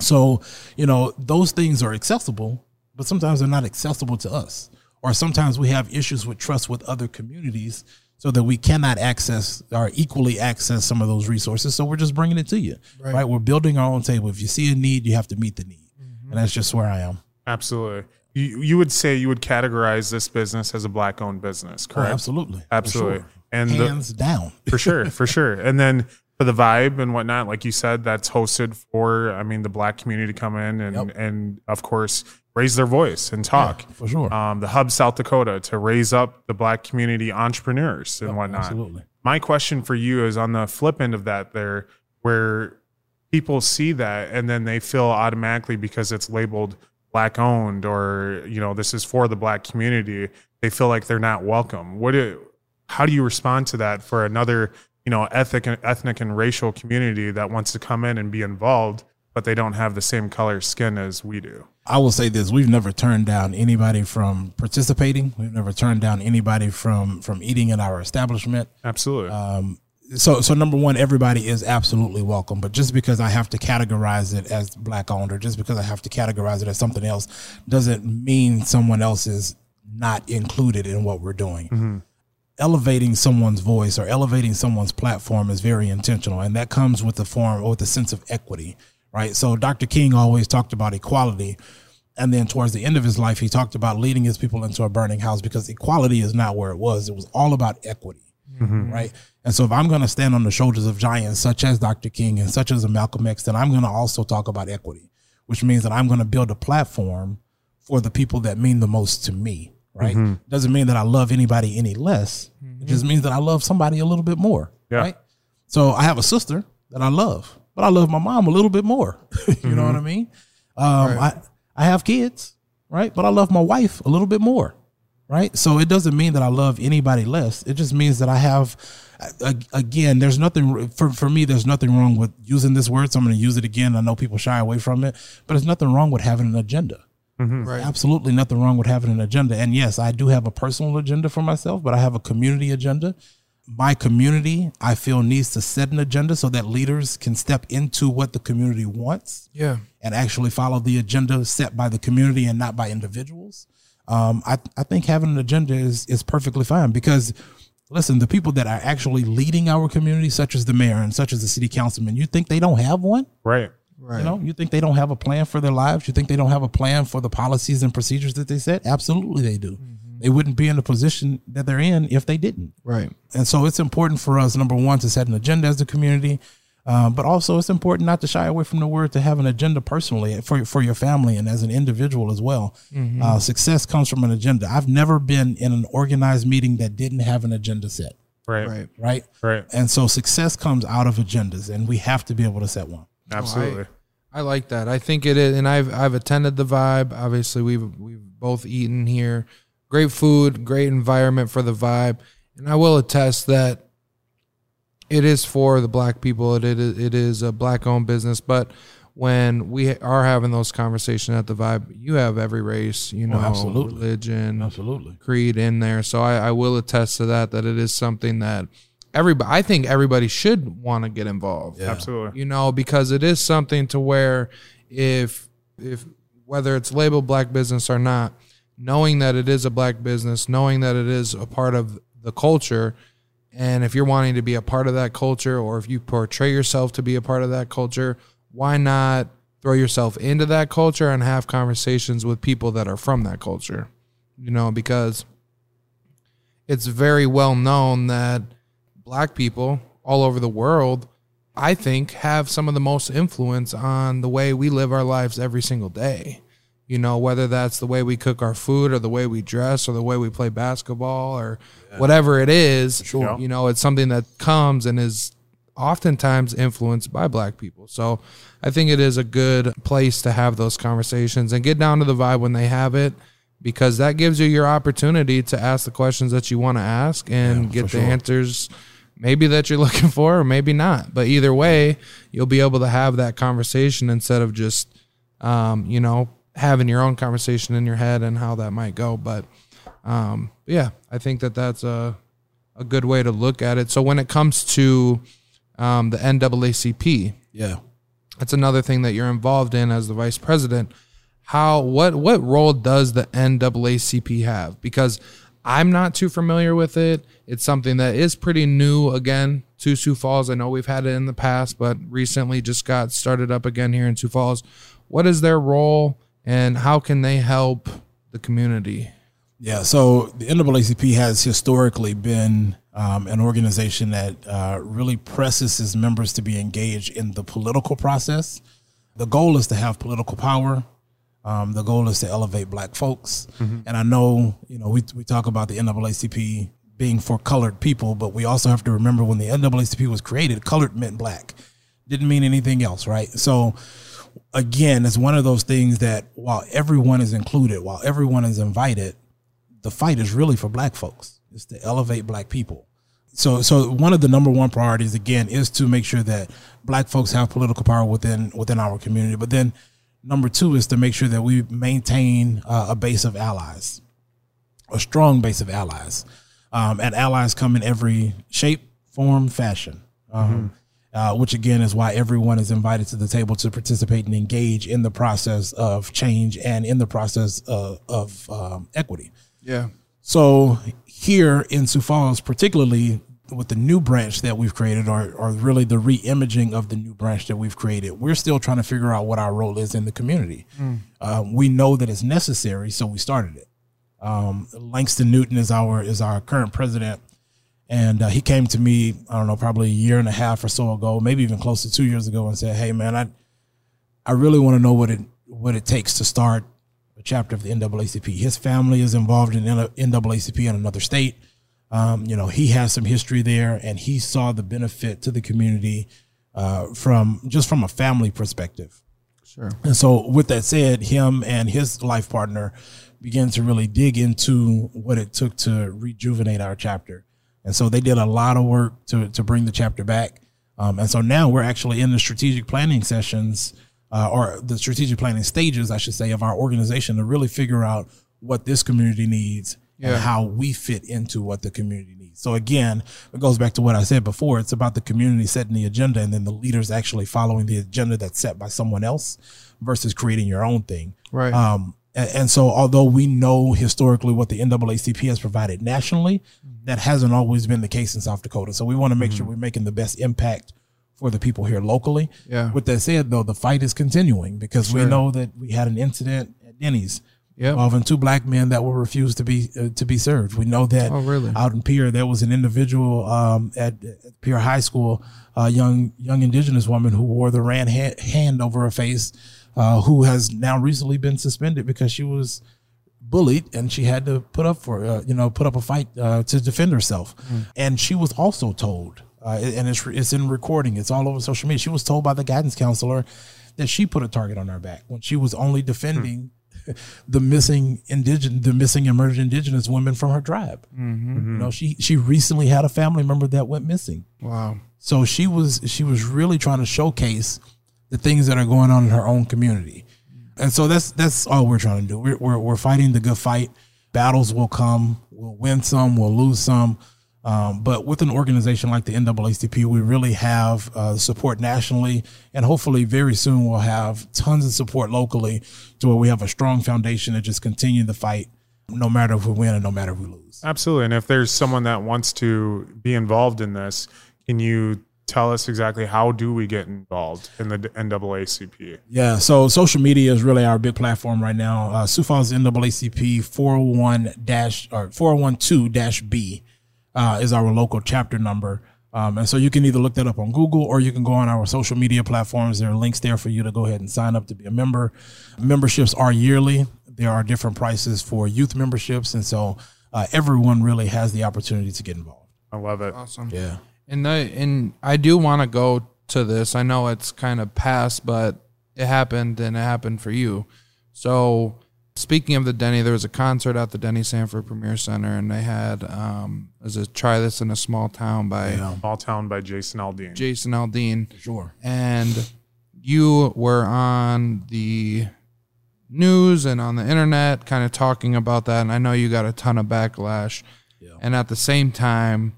So, you know, those things are accessible, but sometimes they're not accessible to us. Or sometimes we have issues with trust with other communities so that we cannot access or equally access some of those resources. So we're just bringing it to you, right? We're building our own table. If you see a need, you have to meet the need. Mm-hmm. And that's just where I am. Absolutely. You, you would say you would categorize this business as a black owned business, Oh, correct? absolutely. Absolutely. sure. And the, Hands down. for sure, for sure. And then for the vibe and whatnot, like you said, that's hosted for, I mean, the black community to come in and, Yep. and of course, raise their voice and talk. for sure. Um, the Hub South Dakota to raise up the black community entrepreneurs and whatnot. absolutely. My question for you is on the flip end of that, there, where people see that and then they feel automatically because it's labeled black owned or you know this is for the black community they feel like they're not welcome what do, how do you respond to that for another you know ethnic ethnic and racial community that wants to come in and be involved but they don't have the same color skin as we do I will say this: we've never turned down anybody from participating. We've never turned down anybody from from eating in our establishment. absolutely Um, so, so number one, everybody is absolutely welcome. But just because I have to categorize it as black owned, or just because I have to categorize it as something else, doesn't mean someone else is not included in what we're doing. Elevating someone's voice or elevating someone's platform is very intentional, and that comes with the form or with the sense of equity, right? So, Dr. King always talked about equality. And then towards the end of his life, he talked about leading his people into a burning house because equality is not where it was. It was all about equity mm-hmm. right? And so if I'm going to stand on the shoulders of giants such as Dr. King and such as a Malcolm X, then I'm going to also talk about equity, which means that I'm going to build a platform for the people that mean the most to me, right? Mm-hmm. Doesn't mean that I love anybody any less. It mm-hmm. just means that I love somebody a little bit more, Yeah. right? So I have a sister that I love, but I love my mom a little bit more. you know what I mean? Um, I I have kids, right? But I love my wife a little bit more, right? So it doesn't mean that I love anybody less. It just means that I have, again, there's nothing for for me. There's nothing wrong with using this word, so I'm going to use it again. I know people shy away from it, but there's nothing wrong with having an agenda. Right. Absolutely nothing wrong with having an agenda. And yes, I do have a personal agenda for myself, but I have a community agenda. My community, I feel, needs to set an agenda so that leaders can step into what the community wants Yeah. and actually follow the agenda set by the community and not by individuals. Um, I, I think having an agenda is, is perfectly fine because, listen, the people that are actually leading our community, such as the mayor and such as the city councilman, you think they don't have one? right Right. You know, you think they don't have a plan for their lives? You think they don't have a plan for the policies and procedures that they set? Absolutely, they do. They wouldn't be in the position that they're in if they didn't. Right. And so it's important for us, number one, to set an agenda as a community, um, but also it's important not to shy away from the word to have an agenda personally for for your family and as an individual as well. Uh, success comes from an agenda. I've never been in an organized meeting that didn't have an agenda set, right Right. right? right And so success comes out of agendas, and we have to be able to set one. absolutely I like that. I think it is, and I've I've attended the vibe. Obviously, we've we've both eaten here. Great food, great environment for the vibe, and I will attest that it is for the black people. It is it is a black owned business, but when we are having those conversations at the vibe, you have every race, you oh, know, absolutely. religion, Absolutely. creed in there. So I, I will attest to that. That it is something that everybody. I think everybody should want to get involved absolutely you know because it is something to where if if whether it's labeled black business or not knowing that it is a black business knowing that it is a part of the culture and if you're wanting to be a part of that culture or if you portray yourself to be a part of that culture why not throw yourself into that culture and have conversations with people that are from that culture you know because it's very well known that black people all over the world I think have some of the most influence on the way we live our lives every single day. You know, whether that's the way we cook our food or the way we dress or the way we play basketball or whatever it is. Sure. You know, it's something that comes and is oftentimes influenced by black people. So I think it is a good place to have those conversations and get down to the vibe when they have it because that gives you your opportunity to ask the questions that you want to ask and get the sure. answers maybe that you're looking for or maybe not. But either way, you'll be able to have that conversation instead of just, um, you know, having your own conversation in your head and how that might go. But um, yeah, I think that that's a a good way to look at it. So when it comes to um, the NAACP, Yeah. that's another thing that you're involved in as the vice president. How what what role does the NAACP have? Because I'm not too familiar with it. It's something that is pretty new again to Sioux Falls. I know we've had it in the past, but recently just got started up again here in Sioux Falls. What is their role and how can they help the community? Yeah, so the NAACP has historically been um, an organization that uh, really presses its members to be engaged in the political process. The goal is to have political power. Um, the goal is to elevate black folks. And I know, you know, we, we talk about the NAACP being for colored people, but we also have to remember when the NAACP was created, colored meant black. Didn't mean anything else, right? So again, it's one of those things that while everyone is included, while everyone is invited, the fight is really for black folks. It's to elevate black people. So, so one of the number one priorities again is to make sure that black folks have political power within within our community. But then, number two is to make sure that we maintain uh, a base of allies, a strong base of allies, um, and allies come in every shape, form, fashion. Um, uh, which again is why everyone is invited to the table to participate and engage in the process of change and in the process of, of um, equity. Yeah. So here in Sioux Falls, particularly with the new branch that we've created, or, or really the re-imaging of the new branch that we've created, we're still trying to figure out what our role is in the community. Um, we know that it's necessary, so we started it. Um, Langston Newton is our is our current president, and uh, he came to me I don't know probably a year and a half or so ago, maybe even close to two years ago, and said, "Hey man, I I really want to know what it what it takes to start a chapter of the NAACP. His family is involved in NAACP in another state. Um, you know, he has some history there, and he saw the benefit to the community uh, from just from a family perspective. Sure. And so, with that said, him and his life partner began to really dig into what it took to rejuvenate our chapter. And so, they did a lot of work to to bring the chapter back. Um, and so now we're actually in the strategic planning sessions, uh, or the strategic planning stages, I should say, of our organization to really figure out what this community needs Yeah. and how we fit into what the community needs. So again, it goes back to what I said before. It's about the community setting the agenda and then the leaders actually following the agenda that's set by someone else versus creating your own thing. Right. Um, and, and so, although we know historically what the NAACP has provided nationally, that hasn't always been the case in South Dakota. So we want to make sure we're making the best impact for the people here locally. Yeah. With that said, though, the fight is continuing because we know that we had an incident at Denny's Yep. involving two black men that were refused to be uh, to be served. We know that Oh, really? out in Pierre there was an individual um, at, at Pierre High School, a young young indigenous woman who wore the ran hand, hand over her face, uh, who has now recently been suspended because she was bullied and she had to put up for uh, you know put up a fight uh, to defend herself. And she was also told uh, and it's it's in recording it's all over social media. She was told by the guidance counselor that she put a target on her back when she was only defending the missing indigenous the missing murdered indigenous women from her tribe. You know she she recently had a family member that went missing. Wow. so she was she was really trying to showcase the things that are going on in her own community. And so that's that's all we're trying to do. We're we're, we're fighting the good fight. Battles will come. We'll win some. We'll lose some. Um, but with an organization like the NAACP, we really have uh, support nationally, and hopefully, very soon we'll have tons of support locally, to where we have a strong foundation to just continue the fight, no matter if we win and no matter if we lose. Absolutely. And if there's someone that wants to be involved in this, can you tell us exactly how do we get involved in the NAACP? Yeah, so social media is really our big platform right now. Uh, Sioux Falls NAACP 401 dash or 412 dash B uh, is our local chapter number. Um, and so you can either look that up on Google or you can go on our social media platforms. There are links there for you to go ahead and sign up to be a member. Memberships are yearly. There are different prices for youth memberships. And so uh, everyone really has the opportunity to get involved. I love it. Awesome. Yeah. And I and I do want to go to this. I know it's kind of past, but it happened and it happened for you. So Speaking of the Denny, there was a concert at the Denny Sanford Premier Center, and they had um, as a try this in a small town by Small Town by Jason Aldean. Jason Aldean. Sure. and you were on the news and on the internet kind of talking about that and i know you got a ton of backlash and at the same time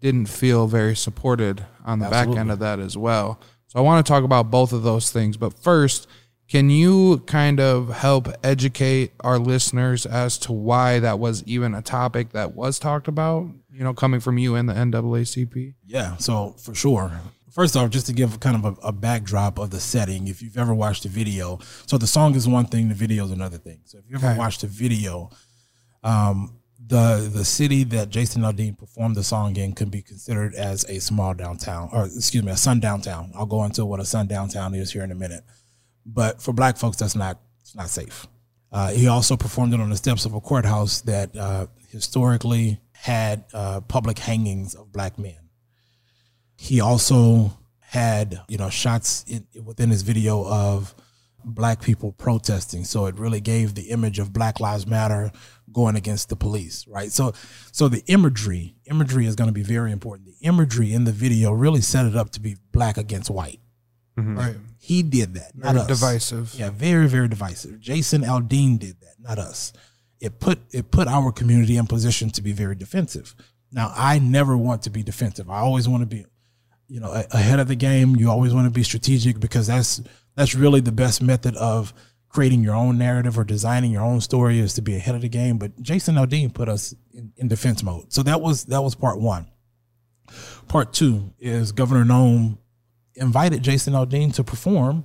didn't feel very supported on the back end of that as well so i want to talk about both of those things but first can you kind of help educate our listeners as to why that was even a topic that was talked about you know coming from you and the naacp Yeah, so for sure. First off, just to give kind of a, a backdrop of the setting, if you've ever watched the video, so the song is one thing, the video is another thing. So if you ever Okay. watched the video, um, the the city that Jason Aldean performed the song in can be considered as a small downtown, or excuse me, a sundown town. I'll go into what a sundown town is here in a minute. But for black folks, that's not it's not safe. Uh, he also performed it on the steps of a courthouse that uh, historically had uh, public hangings of black men. He also had, you know, shots in, within his video of black people protesting. So it really gave the image of Black Lives Matter going against the police, right? So, so the imagery, imagery is going to be very important. The imagery in the video really set it up to be black against white. Mm-hmm. right He did that, not very us. divisive Yeah, very, very divisive. Jason Aldean did that, not us. It put it put our community in position to be very defensive. Now, I never want to be defensive. I always want to be, you know, ahead of the game. You always want to be strategic because that's that's really the best method of creating your own narrative or designing your own story is to be ahead of the game. But Jason Aldean put us in, in defense mode. So that was that was part one. Part two is Governor Noem invited Jason Aldean to perform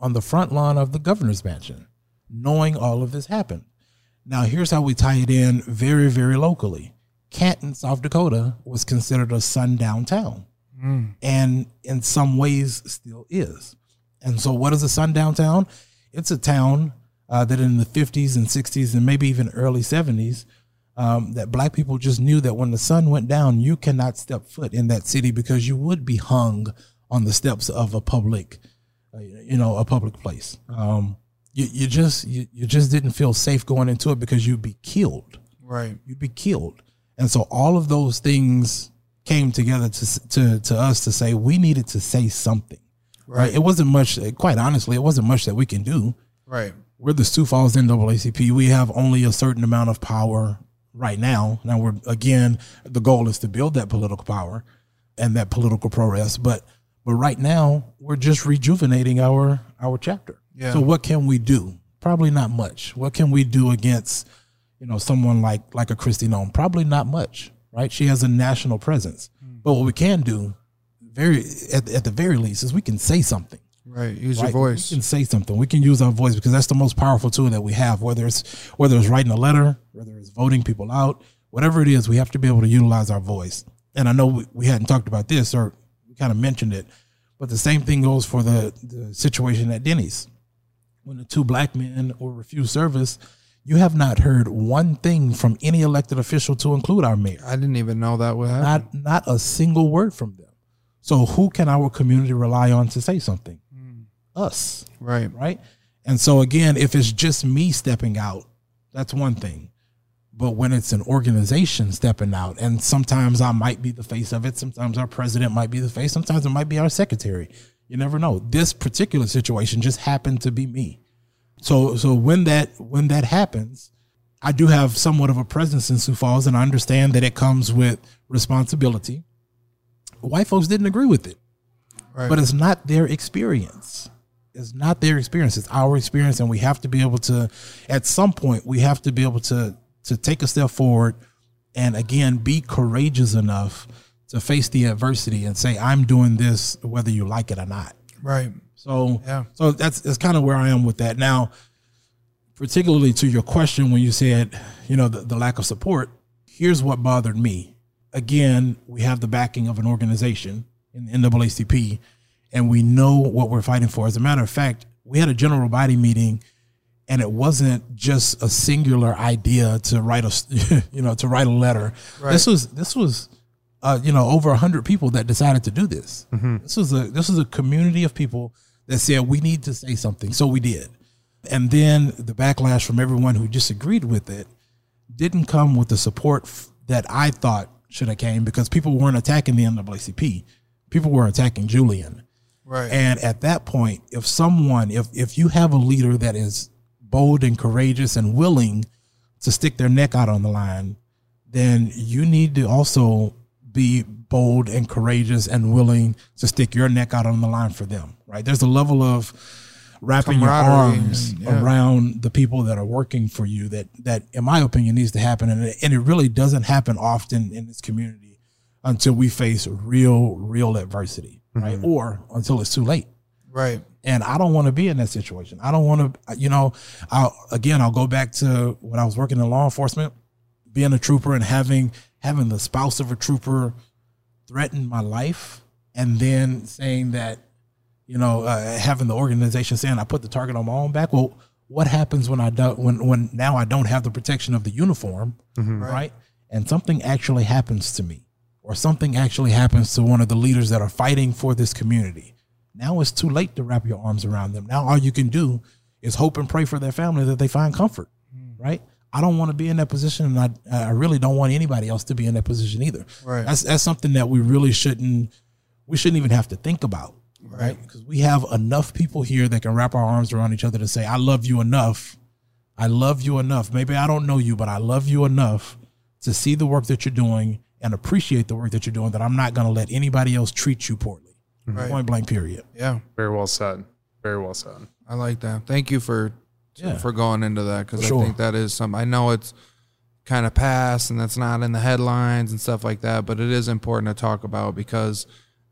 on the front lawn of the governor's mansion, knowing all of this happened. Now, here's how we tie it in very, very locally. Canton, South Dakota was considered a sundown town, mm. and in some ways still is. And so, what is a sundown town? It's a town uh, that in the 50s and 60s and maybe even early 70s, um, that black people just knew that when the sun went down, you cannot step foot in that city because you would be hung on the steps of a public, uh, you know, a public place. Um, you, you just you, you just didn't feel safe going into it because you'd be killed. right You'd be killed. And so all of those things came together to to to us to say we needed to say something. Right. It wasn't much. Quite honestly, it wasn't much that we can do right we're the Sioux Falls NAACP. We have only a certain amount of power right now. Now we're again, the goal is to build that political power and that political progress. But but right now we're just rejuvenating our our chapter. Yeah. So what can we do? Probably not much. What can we do against you know someone like like a Kristi Noem? Probably not much. Right? She has a national presence. Hmm. But what we can do, very at, at the very least, is we can say something right use right? your voice We can say something. We can use our voice because that's the most powerful tool that we have. Whether it's whether it's writing a letter, whether it's voting people out, whatever it is, we have to be able to utilize our voice. And I know we, we hadn't talked about this or we kind of mentioned it, but the same thing goes for the, the situation at Denny's. When the two black men were refused service, you have not heard one thing from any elected official to include our mayor i didn't even know that would happen not not a single word from them. So who can our community rely on to say something? Hmm. Us, right right? And so again, if it's just me stepping out, that's one thing. But when it's an organization stepping out, and sometimes I might be the face of it, sometimes our president might be the face, sometimes it might be our secretary. You never know. This particular situation just happened to be me. So so when that when that happens, I do have somewhat of a presence in Sioux Falls, and I understand that it comes with responsibility. White folks didn't agree with it, right but it's not their experience. It's not their experience. It's our experience, and we have to be able to. At some point, we have to be able to to take a step forward, and again, be courageous enough to face the adversity and say, "I'm doing this, whether you like it or not." right So Yeah. so that's that's kind of where I am with that now. Particularly to your question when you said, you know, the, the lack of support. Here's what bothered me. Again, we have the backing of an organization in the NAACP, and we know what we're fighting for. As a matter of fact, we had a general body meeting, and it wasn't just a singular idea to write a, you know, to write a letter. This was this was uh, you know, over a hundred people that decided to do this. This was a this was a community of people that said we need to say something, so we did. And then the backlash from everyone who disagreed with it didn't come with the support f- that I thought should have came because people weren't attacking the NAACP. People were attacking Julian. Right. And at that point, if someone, if if you have a leader that is bold and courageous and willing to stick their neck out on the line, then you need to also be bold and courageous and willing to stick your neck out on the line for them. Right? There's a level of wrapping your arms yeah. around the people that are working for you that that in my opinion needs to happen and it, and it really doesn't happen often in this community until we face real real adversity right mm-hmm. or until it's too late right. and I don't want to be in that situation. I don't want to, you know, I'll, again, I'll go back to when I was working in law enforcement, being a trooper and having having the spouse of a trooper threaten my life, and then saying that, you know, uh, having the organization saying I put the target on my own back. Well, what happens when I don't when when now I don't have the protection of the uniform, right? And something actually happens to me, or something actually happens to one of the leaders that are fighting for this community. Now it's too late to wrap your arms around them. Now all you can do is hope and pray for their family that they find comfort, right? I don't want to be in that position, and I I really don't want anybody else to be in that position either. Right. That's that's something that we really shouldn't we shouldn't even have to think about, right? Because we have enough people here that can wrap our arms around each other to say, "I love you enough. I love you enough. Maybe I don't know you, but I love you enough to see the work that you're doing and appreciate the work that you're doing. That I'm not going to let anybody else treat you poorly. Right. Point blank. Period. Yeah. Very well said. Very well said. I like that. Thank you for Yeah. for going into that because Sure. I think that is some. I know it's kind of past and that's not in the headlines and stuff like that, but it is important to talk about because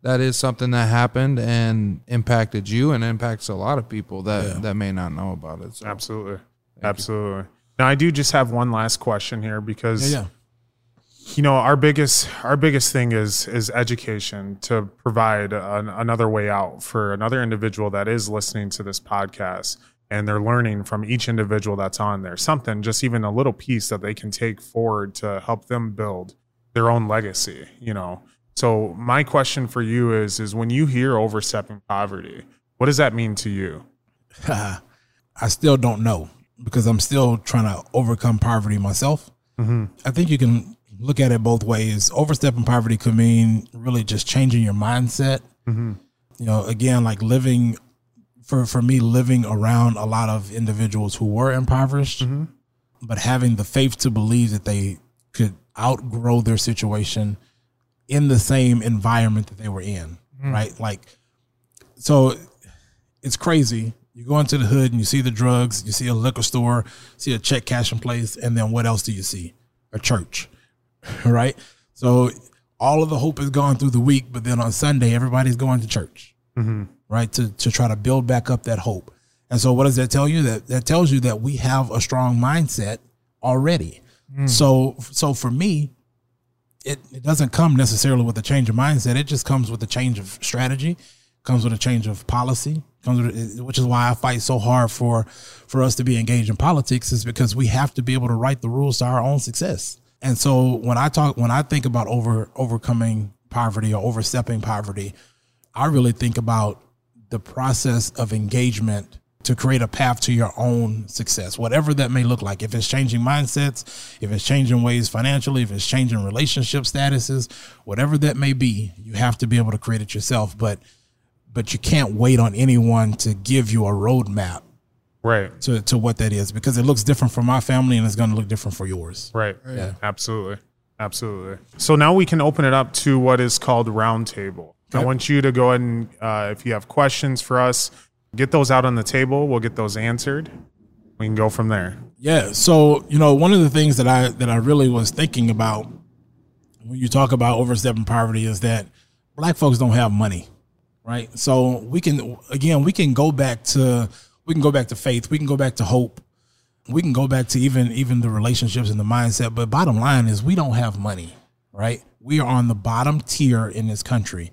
that is something that happened and impacted you and impacts a lot of people that Yeah. that may not know about it. So Absolutely. Absolutely. Now I do just have one last question here because Yeah. you know our biggest our biggest thing is is education to provide an, another way out for another individual that is listening to this podcast and they're learning from each individual that's on there something just even a little piece that they can take forward to help them build their own legacy you know so my question for you is is when you hear overstepping poverty what does that mean to you I still don't know because I'm still trying to overcome poverty myself. Mm-hmm. I think you can look at it both ways. Overstepping poverty could mean really just changing your mindset. Mm-hmm. You know, again, like living for for me, living around a lot of individuals who were impoverished, mm-hmm. but having the faith to believe that they could outgrow their situation in the same environment that they were in. Mm-hmm. Right, like so it's crazy. You go into the hood and you see the drugs, you see a liquor store, see a check cashing place, and then what else do you see? A church, right? So all of the hope is gone through the week, but then on Sunday everybody's going to church, mm-hmm. right? To to try to build back up that hope. And so what does that tell you? That that tells you that we have a strong mindset already. Mm. So so for me, it, it doesn't come necessarily with a change of mindset. It just comes with a change of strategy, comes with a change of policy, comes with, which is why I fight so hard for for us to be engaged in politics is because we have to be able to write the rules to our own success. And so when I talk when I think about over overcoming poverty or overstepping poverty, I really think about the process of engagement to create a path to your own success, whatever that may look like. If it's changing mindsets, if it's changing ways financially, if it's changing relationship statuses, whatever that may be, you have to be able to create it yourself. But but you can't wait on anyone to give you a roadmap right to, to what that is because it looks different for my family and it's going to look different for yours. Right. Yeah. Absolutely. Absolutely. So now we can open it up to what is called roundtable. I want you to go ahead and, uh, if you have questions for us, get those out on the table. We'll get those answered. We can go from there. Yeah. So you know, one of the things that I that I really was thinking about when you talk about overstepping poverty is that black folks don't have money, right? So we can again we can go back to we can go back to faith, we can go back to hope, we can go back to even even the relationships and the mindset. But bottom line is we don't have money, right? We are on the bottom tier in this country.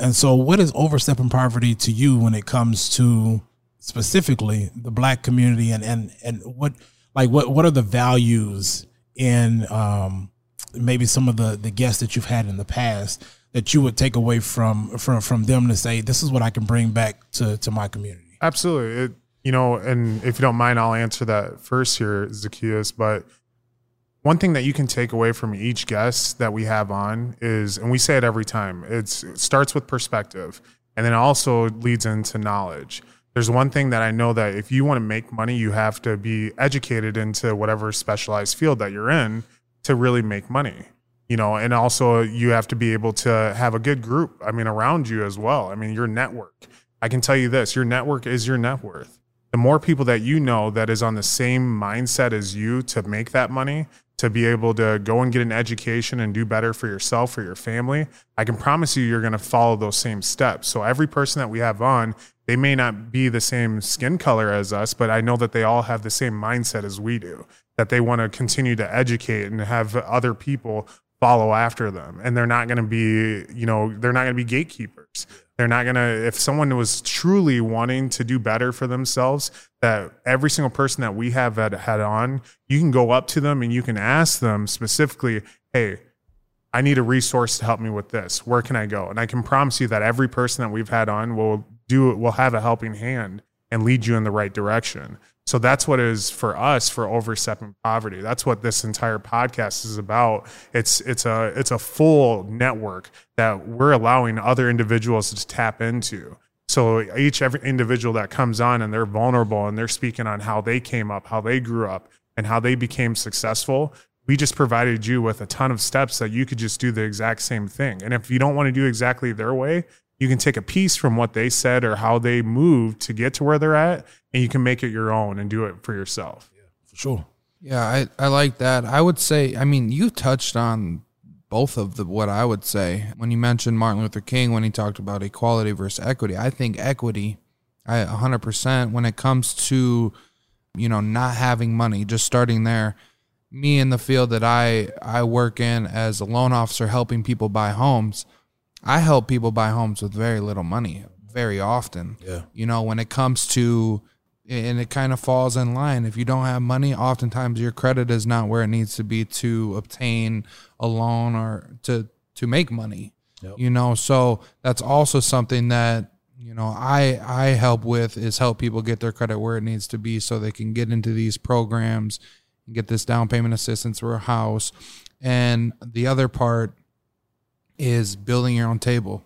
And so what is overstepping poverty to you when it comes to specifically the black community and and and what like what what are the values in um maybe some of the the guests that you've had in the past that you would take away from from from them to say this is what I can bring back to to my community. Absolutely. It, you know, and if you don't mind, I'll answer that first here, Zacchaeus. But one thing that you can take away from each guest that we have on is, and we say it every time, it starts with perspective and then also leads into knowledge. There's one thing that I know that if you want to make money, you have to be educated into whatever specialized field that you're in to really make money. You know, and also you have to be able to have a good group, I mean, around you as well. I mean, your network. I can tell you this your network is your net worth. The more people that you know that is on the same mindset as you to make that money, to be able to go and get an education and do better for yourself, for your family, I can promise you you're going to follow those same steps. So every person that we have on, they may not be the same skin color as us, but I know that they all have the same mindset as we do, that they want to continue to educate and have other people follow after them. And they're not going to be, you know, they're not going to be gatekeepers. They're not going to, if someone was truly wanting to do better for themselves, that every single person that we have had, had on, you can go up to them and you can ask them specifically, hey, I need a resource to help me with this. Where can I go? And I can promise you that every person that we've had on will do will have a helping hand and lead you in the right direction. So that's what is for us for overstepping poverty. That's what this entire podcast is about. It's it's a it's a full network that we're allowing other individuals to tap into. So each every individual that comes on and they're vulnerable and they're speaking on how they came up, how they grew up, and how they became successful. We just provided you with a ton of steps that you could just do the exact same thing. And if you don't want to do exactly their way, you can take a piece from what they said or how they moved to get to where they're at and you can make it your own and do it for yourself. Yeah, for sure. Yeah, I, I like that. I would say, I mean, you touched on both of the what I would say when you mentioned Martin Luther King when he talked about equality versus equity. I think equity, I 100% when it comes to you know not having money, just starting there. Me in the field that I I work in as a loan officer helping people buy homes, I help people buy homes with very little money very often. Yeah. You know, when it comes to and it kind of falls in line. If you don't have money, oftentimes your credit is not where it needs to be to obtain a loan or to to make money. Yep. You know, so that's also something that you know I I help with is help people get their credit where it needs to be so they can get into these programs and get this down payment assistance for a house. And the other part is building your own table.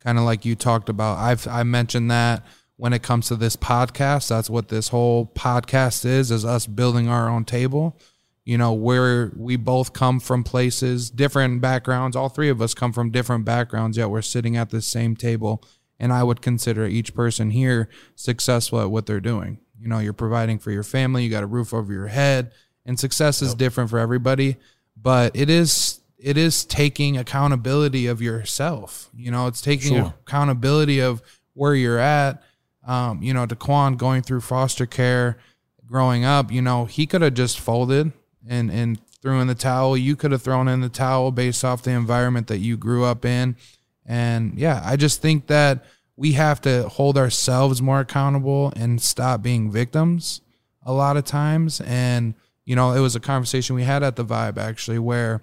Kind of like you talked about. I've I mentioned that when it comes to this podcast. That's what this whole podcast is, is us building our own table. You know, where we both come from places, different backgrounds. All three of us come from different backgrounds, yet we're sitting at the same table. And I would consider each person here successful at what they're doing. You know, you're providing for your family, you got a roof over your head, and success is different for everybody. But it is it is taking accountability of yourself. You know, it's taking Sure. accountability of where you're at um, you know, Daquan going through foster care, growing up, you know, he could have just folded and and threw in the towel. You could have thrown in the towel based off the environment that you grew up in. And yeah, I just think that we have to hold ourselves more accountable and stop being victims a lot of times. And, you know, it was a conversation we had at the Vibe actually where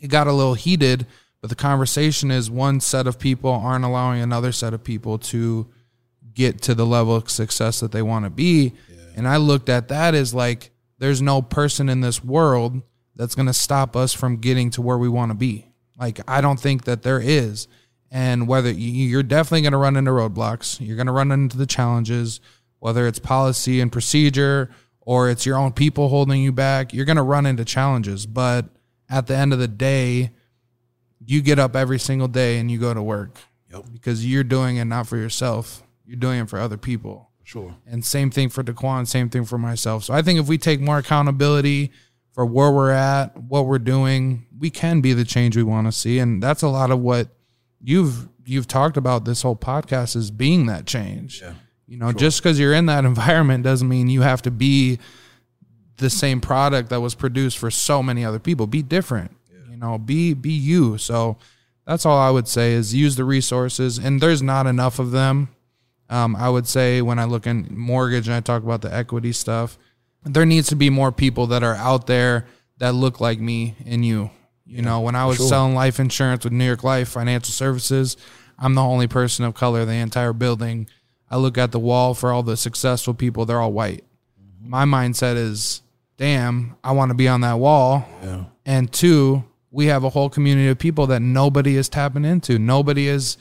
it got a little heated, but the conversation is one set of people aren't allowing another set of people to get to the level of success that they want to be. And I looked at that as like, there's no person in this world that's going to stop us from getting to where we want to be. Like, I don't think that there is. And whether you- you're definitely going to run into roadblocks, you're going to run into the challenges, whether it's policy and procedure or it's your own people holding you back, you're going to run into challenges. But at the end of the day, you get up every single day and you go to work Yep. because you're doing it not for yourself, you're doing it for other people. Sure. And same thing for Daquan, same thing for myself. So I think if we take more accountability for where we're at, what we're doing, we can be the change we want to see. And that's a lot of what you've you've talked about this whole podcast is being that change. Yeah. You know, just because you're in that environment doesn't mean you have to be the same product that was produced for so many other people. Be different. You know, be be you. So that's all I would say is use the resources, and there's not enough of them. Um, I would say when I look in mortgage and I talk about the equity stuff, there needs to be more people that are out there that look like me and you. You know, when I was sure. selling life insurance with New York Life Financial Services, I'm the only person of color in the entire building. I look at the wall for all the successful people, they're all white. My mindset is, damn, I want to be on that wall. Yeah. And two, we have a whole community of people that nobody is tapping into. Nobody is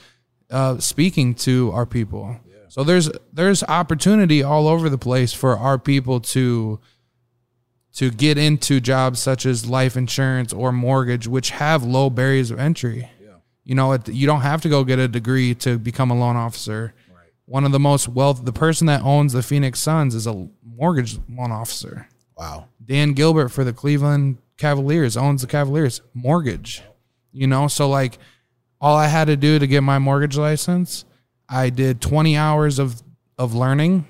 uh, speaking to our people. So there's there's opportunity all over the place for our people to to get into jobs such as life insurance or mortgage, which have low barriers of entry. You know, it, you don't have to go get a degree to become a loan officer. One of the most wealth, the person that owns the Phoenix Suns is a mortgage loan officer. Wow. Dan Gilbert for the Cleveland Cavaliers owns the Cavaliers mortgage. You know, so like all I had to do to get my mortgage license, I did 20 hours of of learning.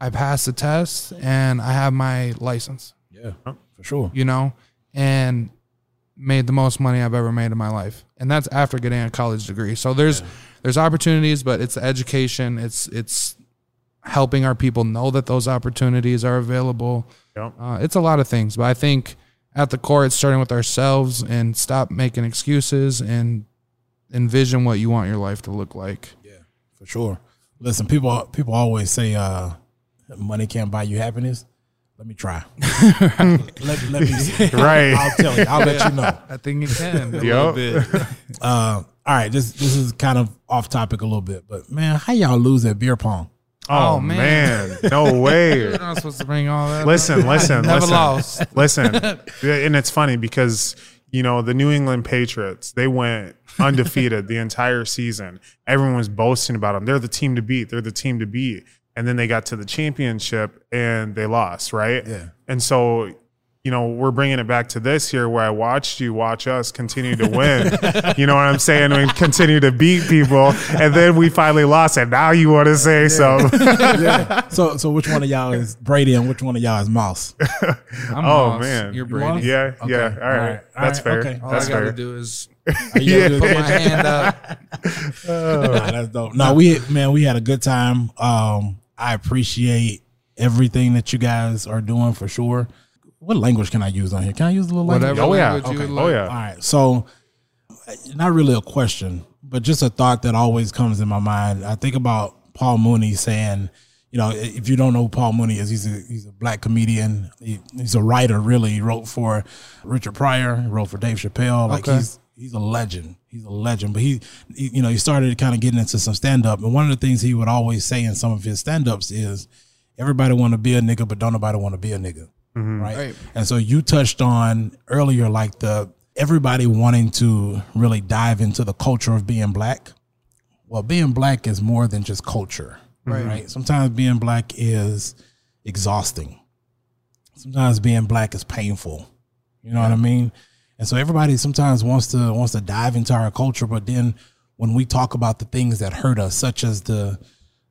I passed the test and I have my license, Yeah. For sure. you know, and made the most money I've ever made in my life. And that's after getting a college degree. So there's there's opportunities, but it's education, it's it's helping our people know that those opportunities are available. Yep. Uh, it's a lot of things, but I think at the core, it's starting with ourselves and stop making excuses and envision what you want your life to look like. Yeah, for sure. Listen, people people always say uh, money can't buy you happiness. Let me try. let, let me see. Right. I'll tell you. I'll let you know. I think you can a Yup. little bit. Uh, all right, this this is kind of off topic a little bit, but man, how y'all lose at beer pong? Oh, Oh, man. man. No way. You're not supposed to bring all that. listen, listen, Never listen. lost. Listen. And it's funny because, you know, the New England Patriots, they went undefeated the entire season. Everyone was boasting about them. They're the team to beat. They're the team to beat. And then they got to the championship and they lost, right? Yeah. And so, you know, we're bringing it back to this here where I watched you watch us continue to win. you know what I'm saying? And continue to beat people. And then we finally lost. And now you want to say so. So so which one of y'all is Brady and which one of y'all is Mouse? I'm Oh, lost. man. You're You want? Brady. Yeah, Okay. yeah. All right. All right. That's All fair. Okay. All That's I got to fair. do is Are you put my hand up. Nah, that's dope. No, we man, we had a good time. Um, I appreciate everything that you guys are doing for sure. What language can I use on here? Can I use a little language? Whatever Oh, yeah. language Okay. would Oh yeah. All right. So, not really a question, but just a thought that always comes in my mind. I think about Paul Mooney saying, you know, if you don't know who Paul Mooney is, he's a he's a black comedian. He, he's a writer, really. He wrote for Richard Pryor. He wrote for Dave Chappelle. Like Okay. he's he's a legend. He's a legend. But he, he you know, he started kind of getting into some stand up. And one of the things he would always say in some of his stand ups is, everybody want to be a nigga, but don't nobody want to be a nigga. Mm-hmm. Right? Right. And so you touched on earlier, like the everybody wanting to really dive into the culture of being black. Well, being black is more than just culture, right? Sometimes being black is exhausting. Sometimes being black is painful. You know what I mean? And so everybody sometimes wants to wants to dive into our culture, but then when we talk about the things that hurt us, such as the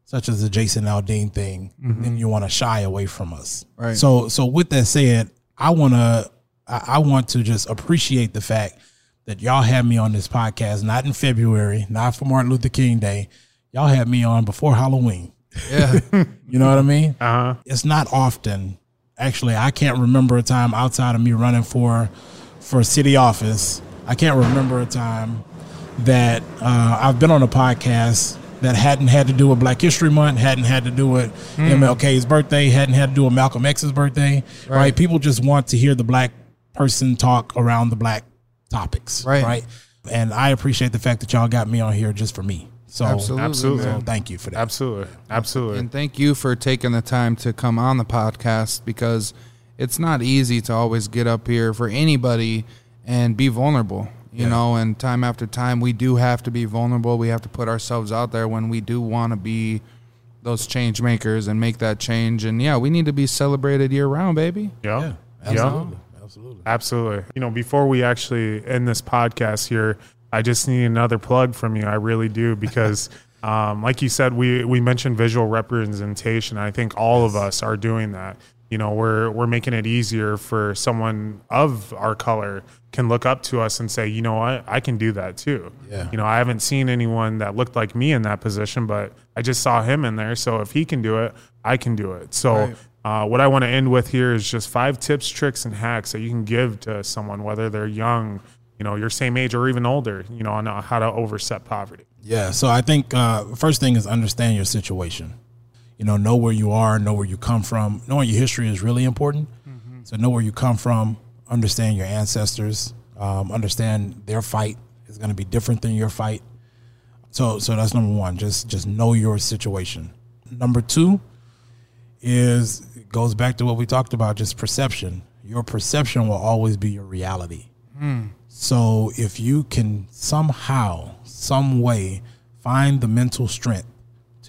such as the Jason Aldean thing, then you want to shy away from us. Right. So so with that said, I wanna I, I want to just appreciate the fact that y'all had me on this podcast, not in February, not for Martin Luther King Day. Y'all had me on before Halloween. Yeah. You know what I mean? Uh huh. it's not often. Actually, I can't remember a time outside of me running for for city office. I can't remember a time that uh, I've been on a podcast that hadn't had to do with Black History Month, hadn't had to do with hmm. MLK's birthday, hadn't had to do with Malcolm X's birthday. Right. People just want to hear the black person talk around the black topics. Right. Right. And I appreciate the fact that y'all got me on here just for me. So, Absolutely. Absolutely. so thank you for that. Absolutely. Absolutely. And thank you for taking the time to come on the podcast because it's not easy to always get up here for anybody and be vulnerable. You know, and time after time, we do have to be vulnerable. We have to put ourselves out there when we do want to be those change makers and make that change. And yeah, we need to be celebrated year round, baby. yeah. Yeah, absolutely. Absolutely. Absolutely. You know, before we actually end this podcast here, I just need another plug from you. I really do because, um, like you said, we we mentioned visual representation. I think all of us are doing that. You know, we're we're making it easier for someone of our color can look up to us and say, you know what, I can do that too. Yeah. You know, I haven't seen anyone that looked like me in that position, but I just saw him in there. So if he can do it, I can do it. So. Right. Uh, what I want to end with here is just five tips, tricks, and hacks that you can give to someone, whether they're young, you know your same age or even older, you know, on uh, how to overstep poverty. Yeah. So I think uh, first thing is understand your situation. You know, know where you are, know where you come from. Knowing your history is really important. So know where you come from, understand your ancestors, um, understand their fight is going to be different than your fight. So so that's number one. Just just know your situation. Number two is it goes back to what we talked about, just perception. Your perception will always be your reality. So if you can somehow, some way, find the mental strength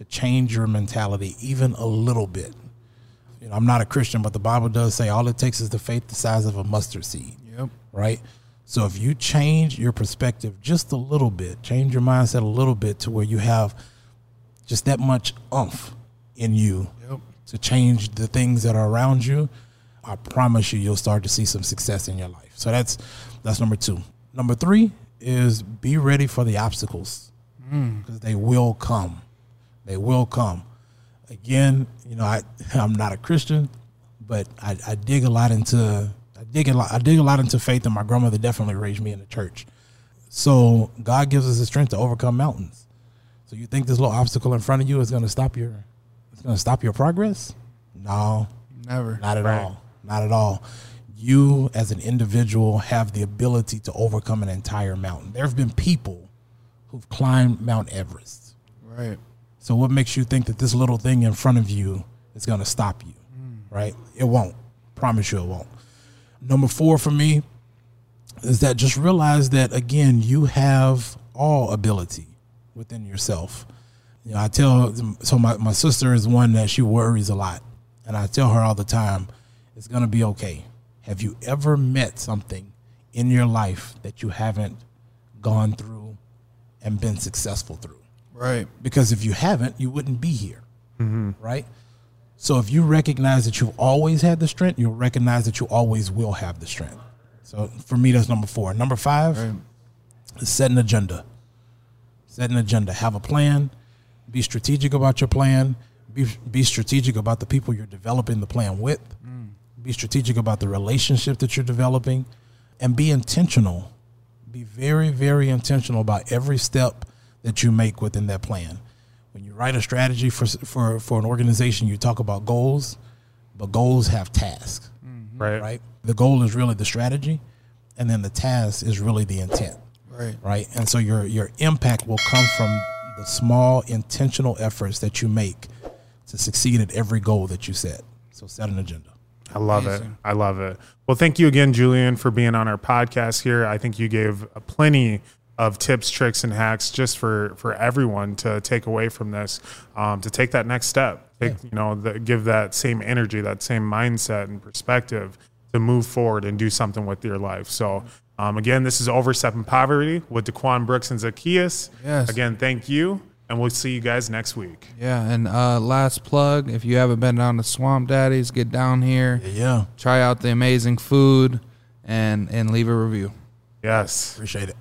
to change your mentality even a little bit. You know, I'm not a Christian, but the Bible does say all it takes is the faith the size of a mustard seed. Yep. Right? So if you change your perspective just a little bit, change your mindset a little bit to where you have just that much umph in you Yep. to change the things that are around you, I promise you you'll start to see some success in your life. So that's that's number 2. Number 3 is be ready for the obstacles mm. because they will come. They will come. Again, you know, I I'm not a Christian, but I, I dig a lot into I dig a lot I dig a lot into faith and my grandmother definitely raised me in the church. So God gives us the strength to overcome mountains. So you think this little obstacle in front of you is going to stop your it's going to stop your progress? No, Never. not at Right. all. Not at all. You as an individual have the ability to overcome an entire mountain. There have been people who've climbed Mount Everest. Right. So what makes you think that this little thing in front of you is going to stop you? Hmm. Right? It won't. Promise you it won't. Number 4 for me is that just realize that again you have all ability within yourself. You know, I tell so my, my sister is one that she worries a lot. And I tell her all the time, it's gonna be okay. Have you ever met something in your life that you haven't gone through and been successful through? Right. because if you haven't, you wouldn't be here, mm-hmm. right? So if you recognize that you've always had the strength, you'll recognize that you always will have the strength. So for me, that's number four. Number five is set an agenda. Set an agenda. Have a plan. Be strategic about your plan. Be be strategic about the people you're developing the plan with. Mm. Be strategic about the relationship that you're developing, and be intentional be very very intentional about every step that you make within that plan when you write a strategy for for for an organization you talk about goals but goals have tasks mm-hmm. Right. right the goal is really the strategy and then the task is really the intent Right. right and so your your impact will come from the small intentional efforts that you make to succeed at every goal that you set so set an agenda I love it. I love it. Well, thank you again, Julian, for being on our podcast here. I think you gave plenty of tips, tricks, and hacks just for for everyone to take away from this, um, to take that next step. Take, you know, the, give that same energy, that same mindset and perspective to move forward and do something with your life. So. Um, again, this is Overstepping Poverty with Daquan Brooks and Zacchaeus. Yes. Again, thank you, and we'll see you guys next week. Yeah. And uh, last plug: if you haven't been down to Swamp Daddy's, get down here, yeah try out the amazing food, and and leave a review. Yes. appreciate it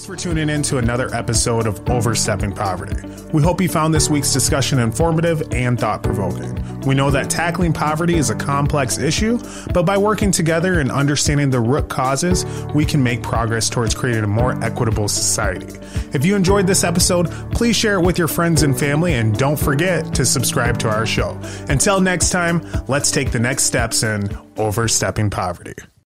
Thanks for tuning in to another episode of Overstepping Poverty. We hope you found this week's discussion informative and thought provoking. We know that tackling poverty is a complex issue, but by working together and understanding the root causes, we can make progress towards creating a more equitable society. If you enjoyed this episode, please share it with your friends and family, and don't forget to subscribe to our show. Until next time, let's take the next steps in Overstepping Poverty.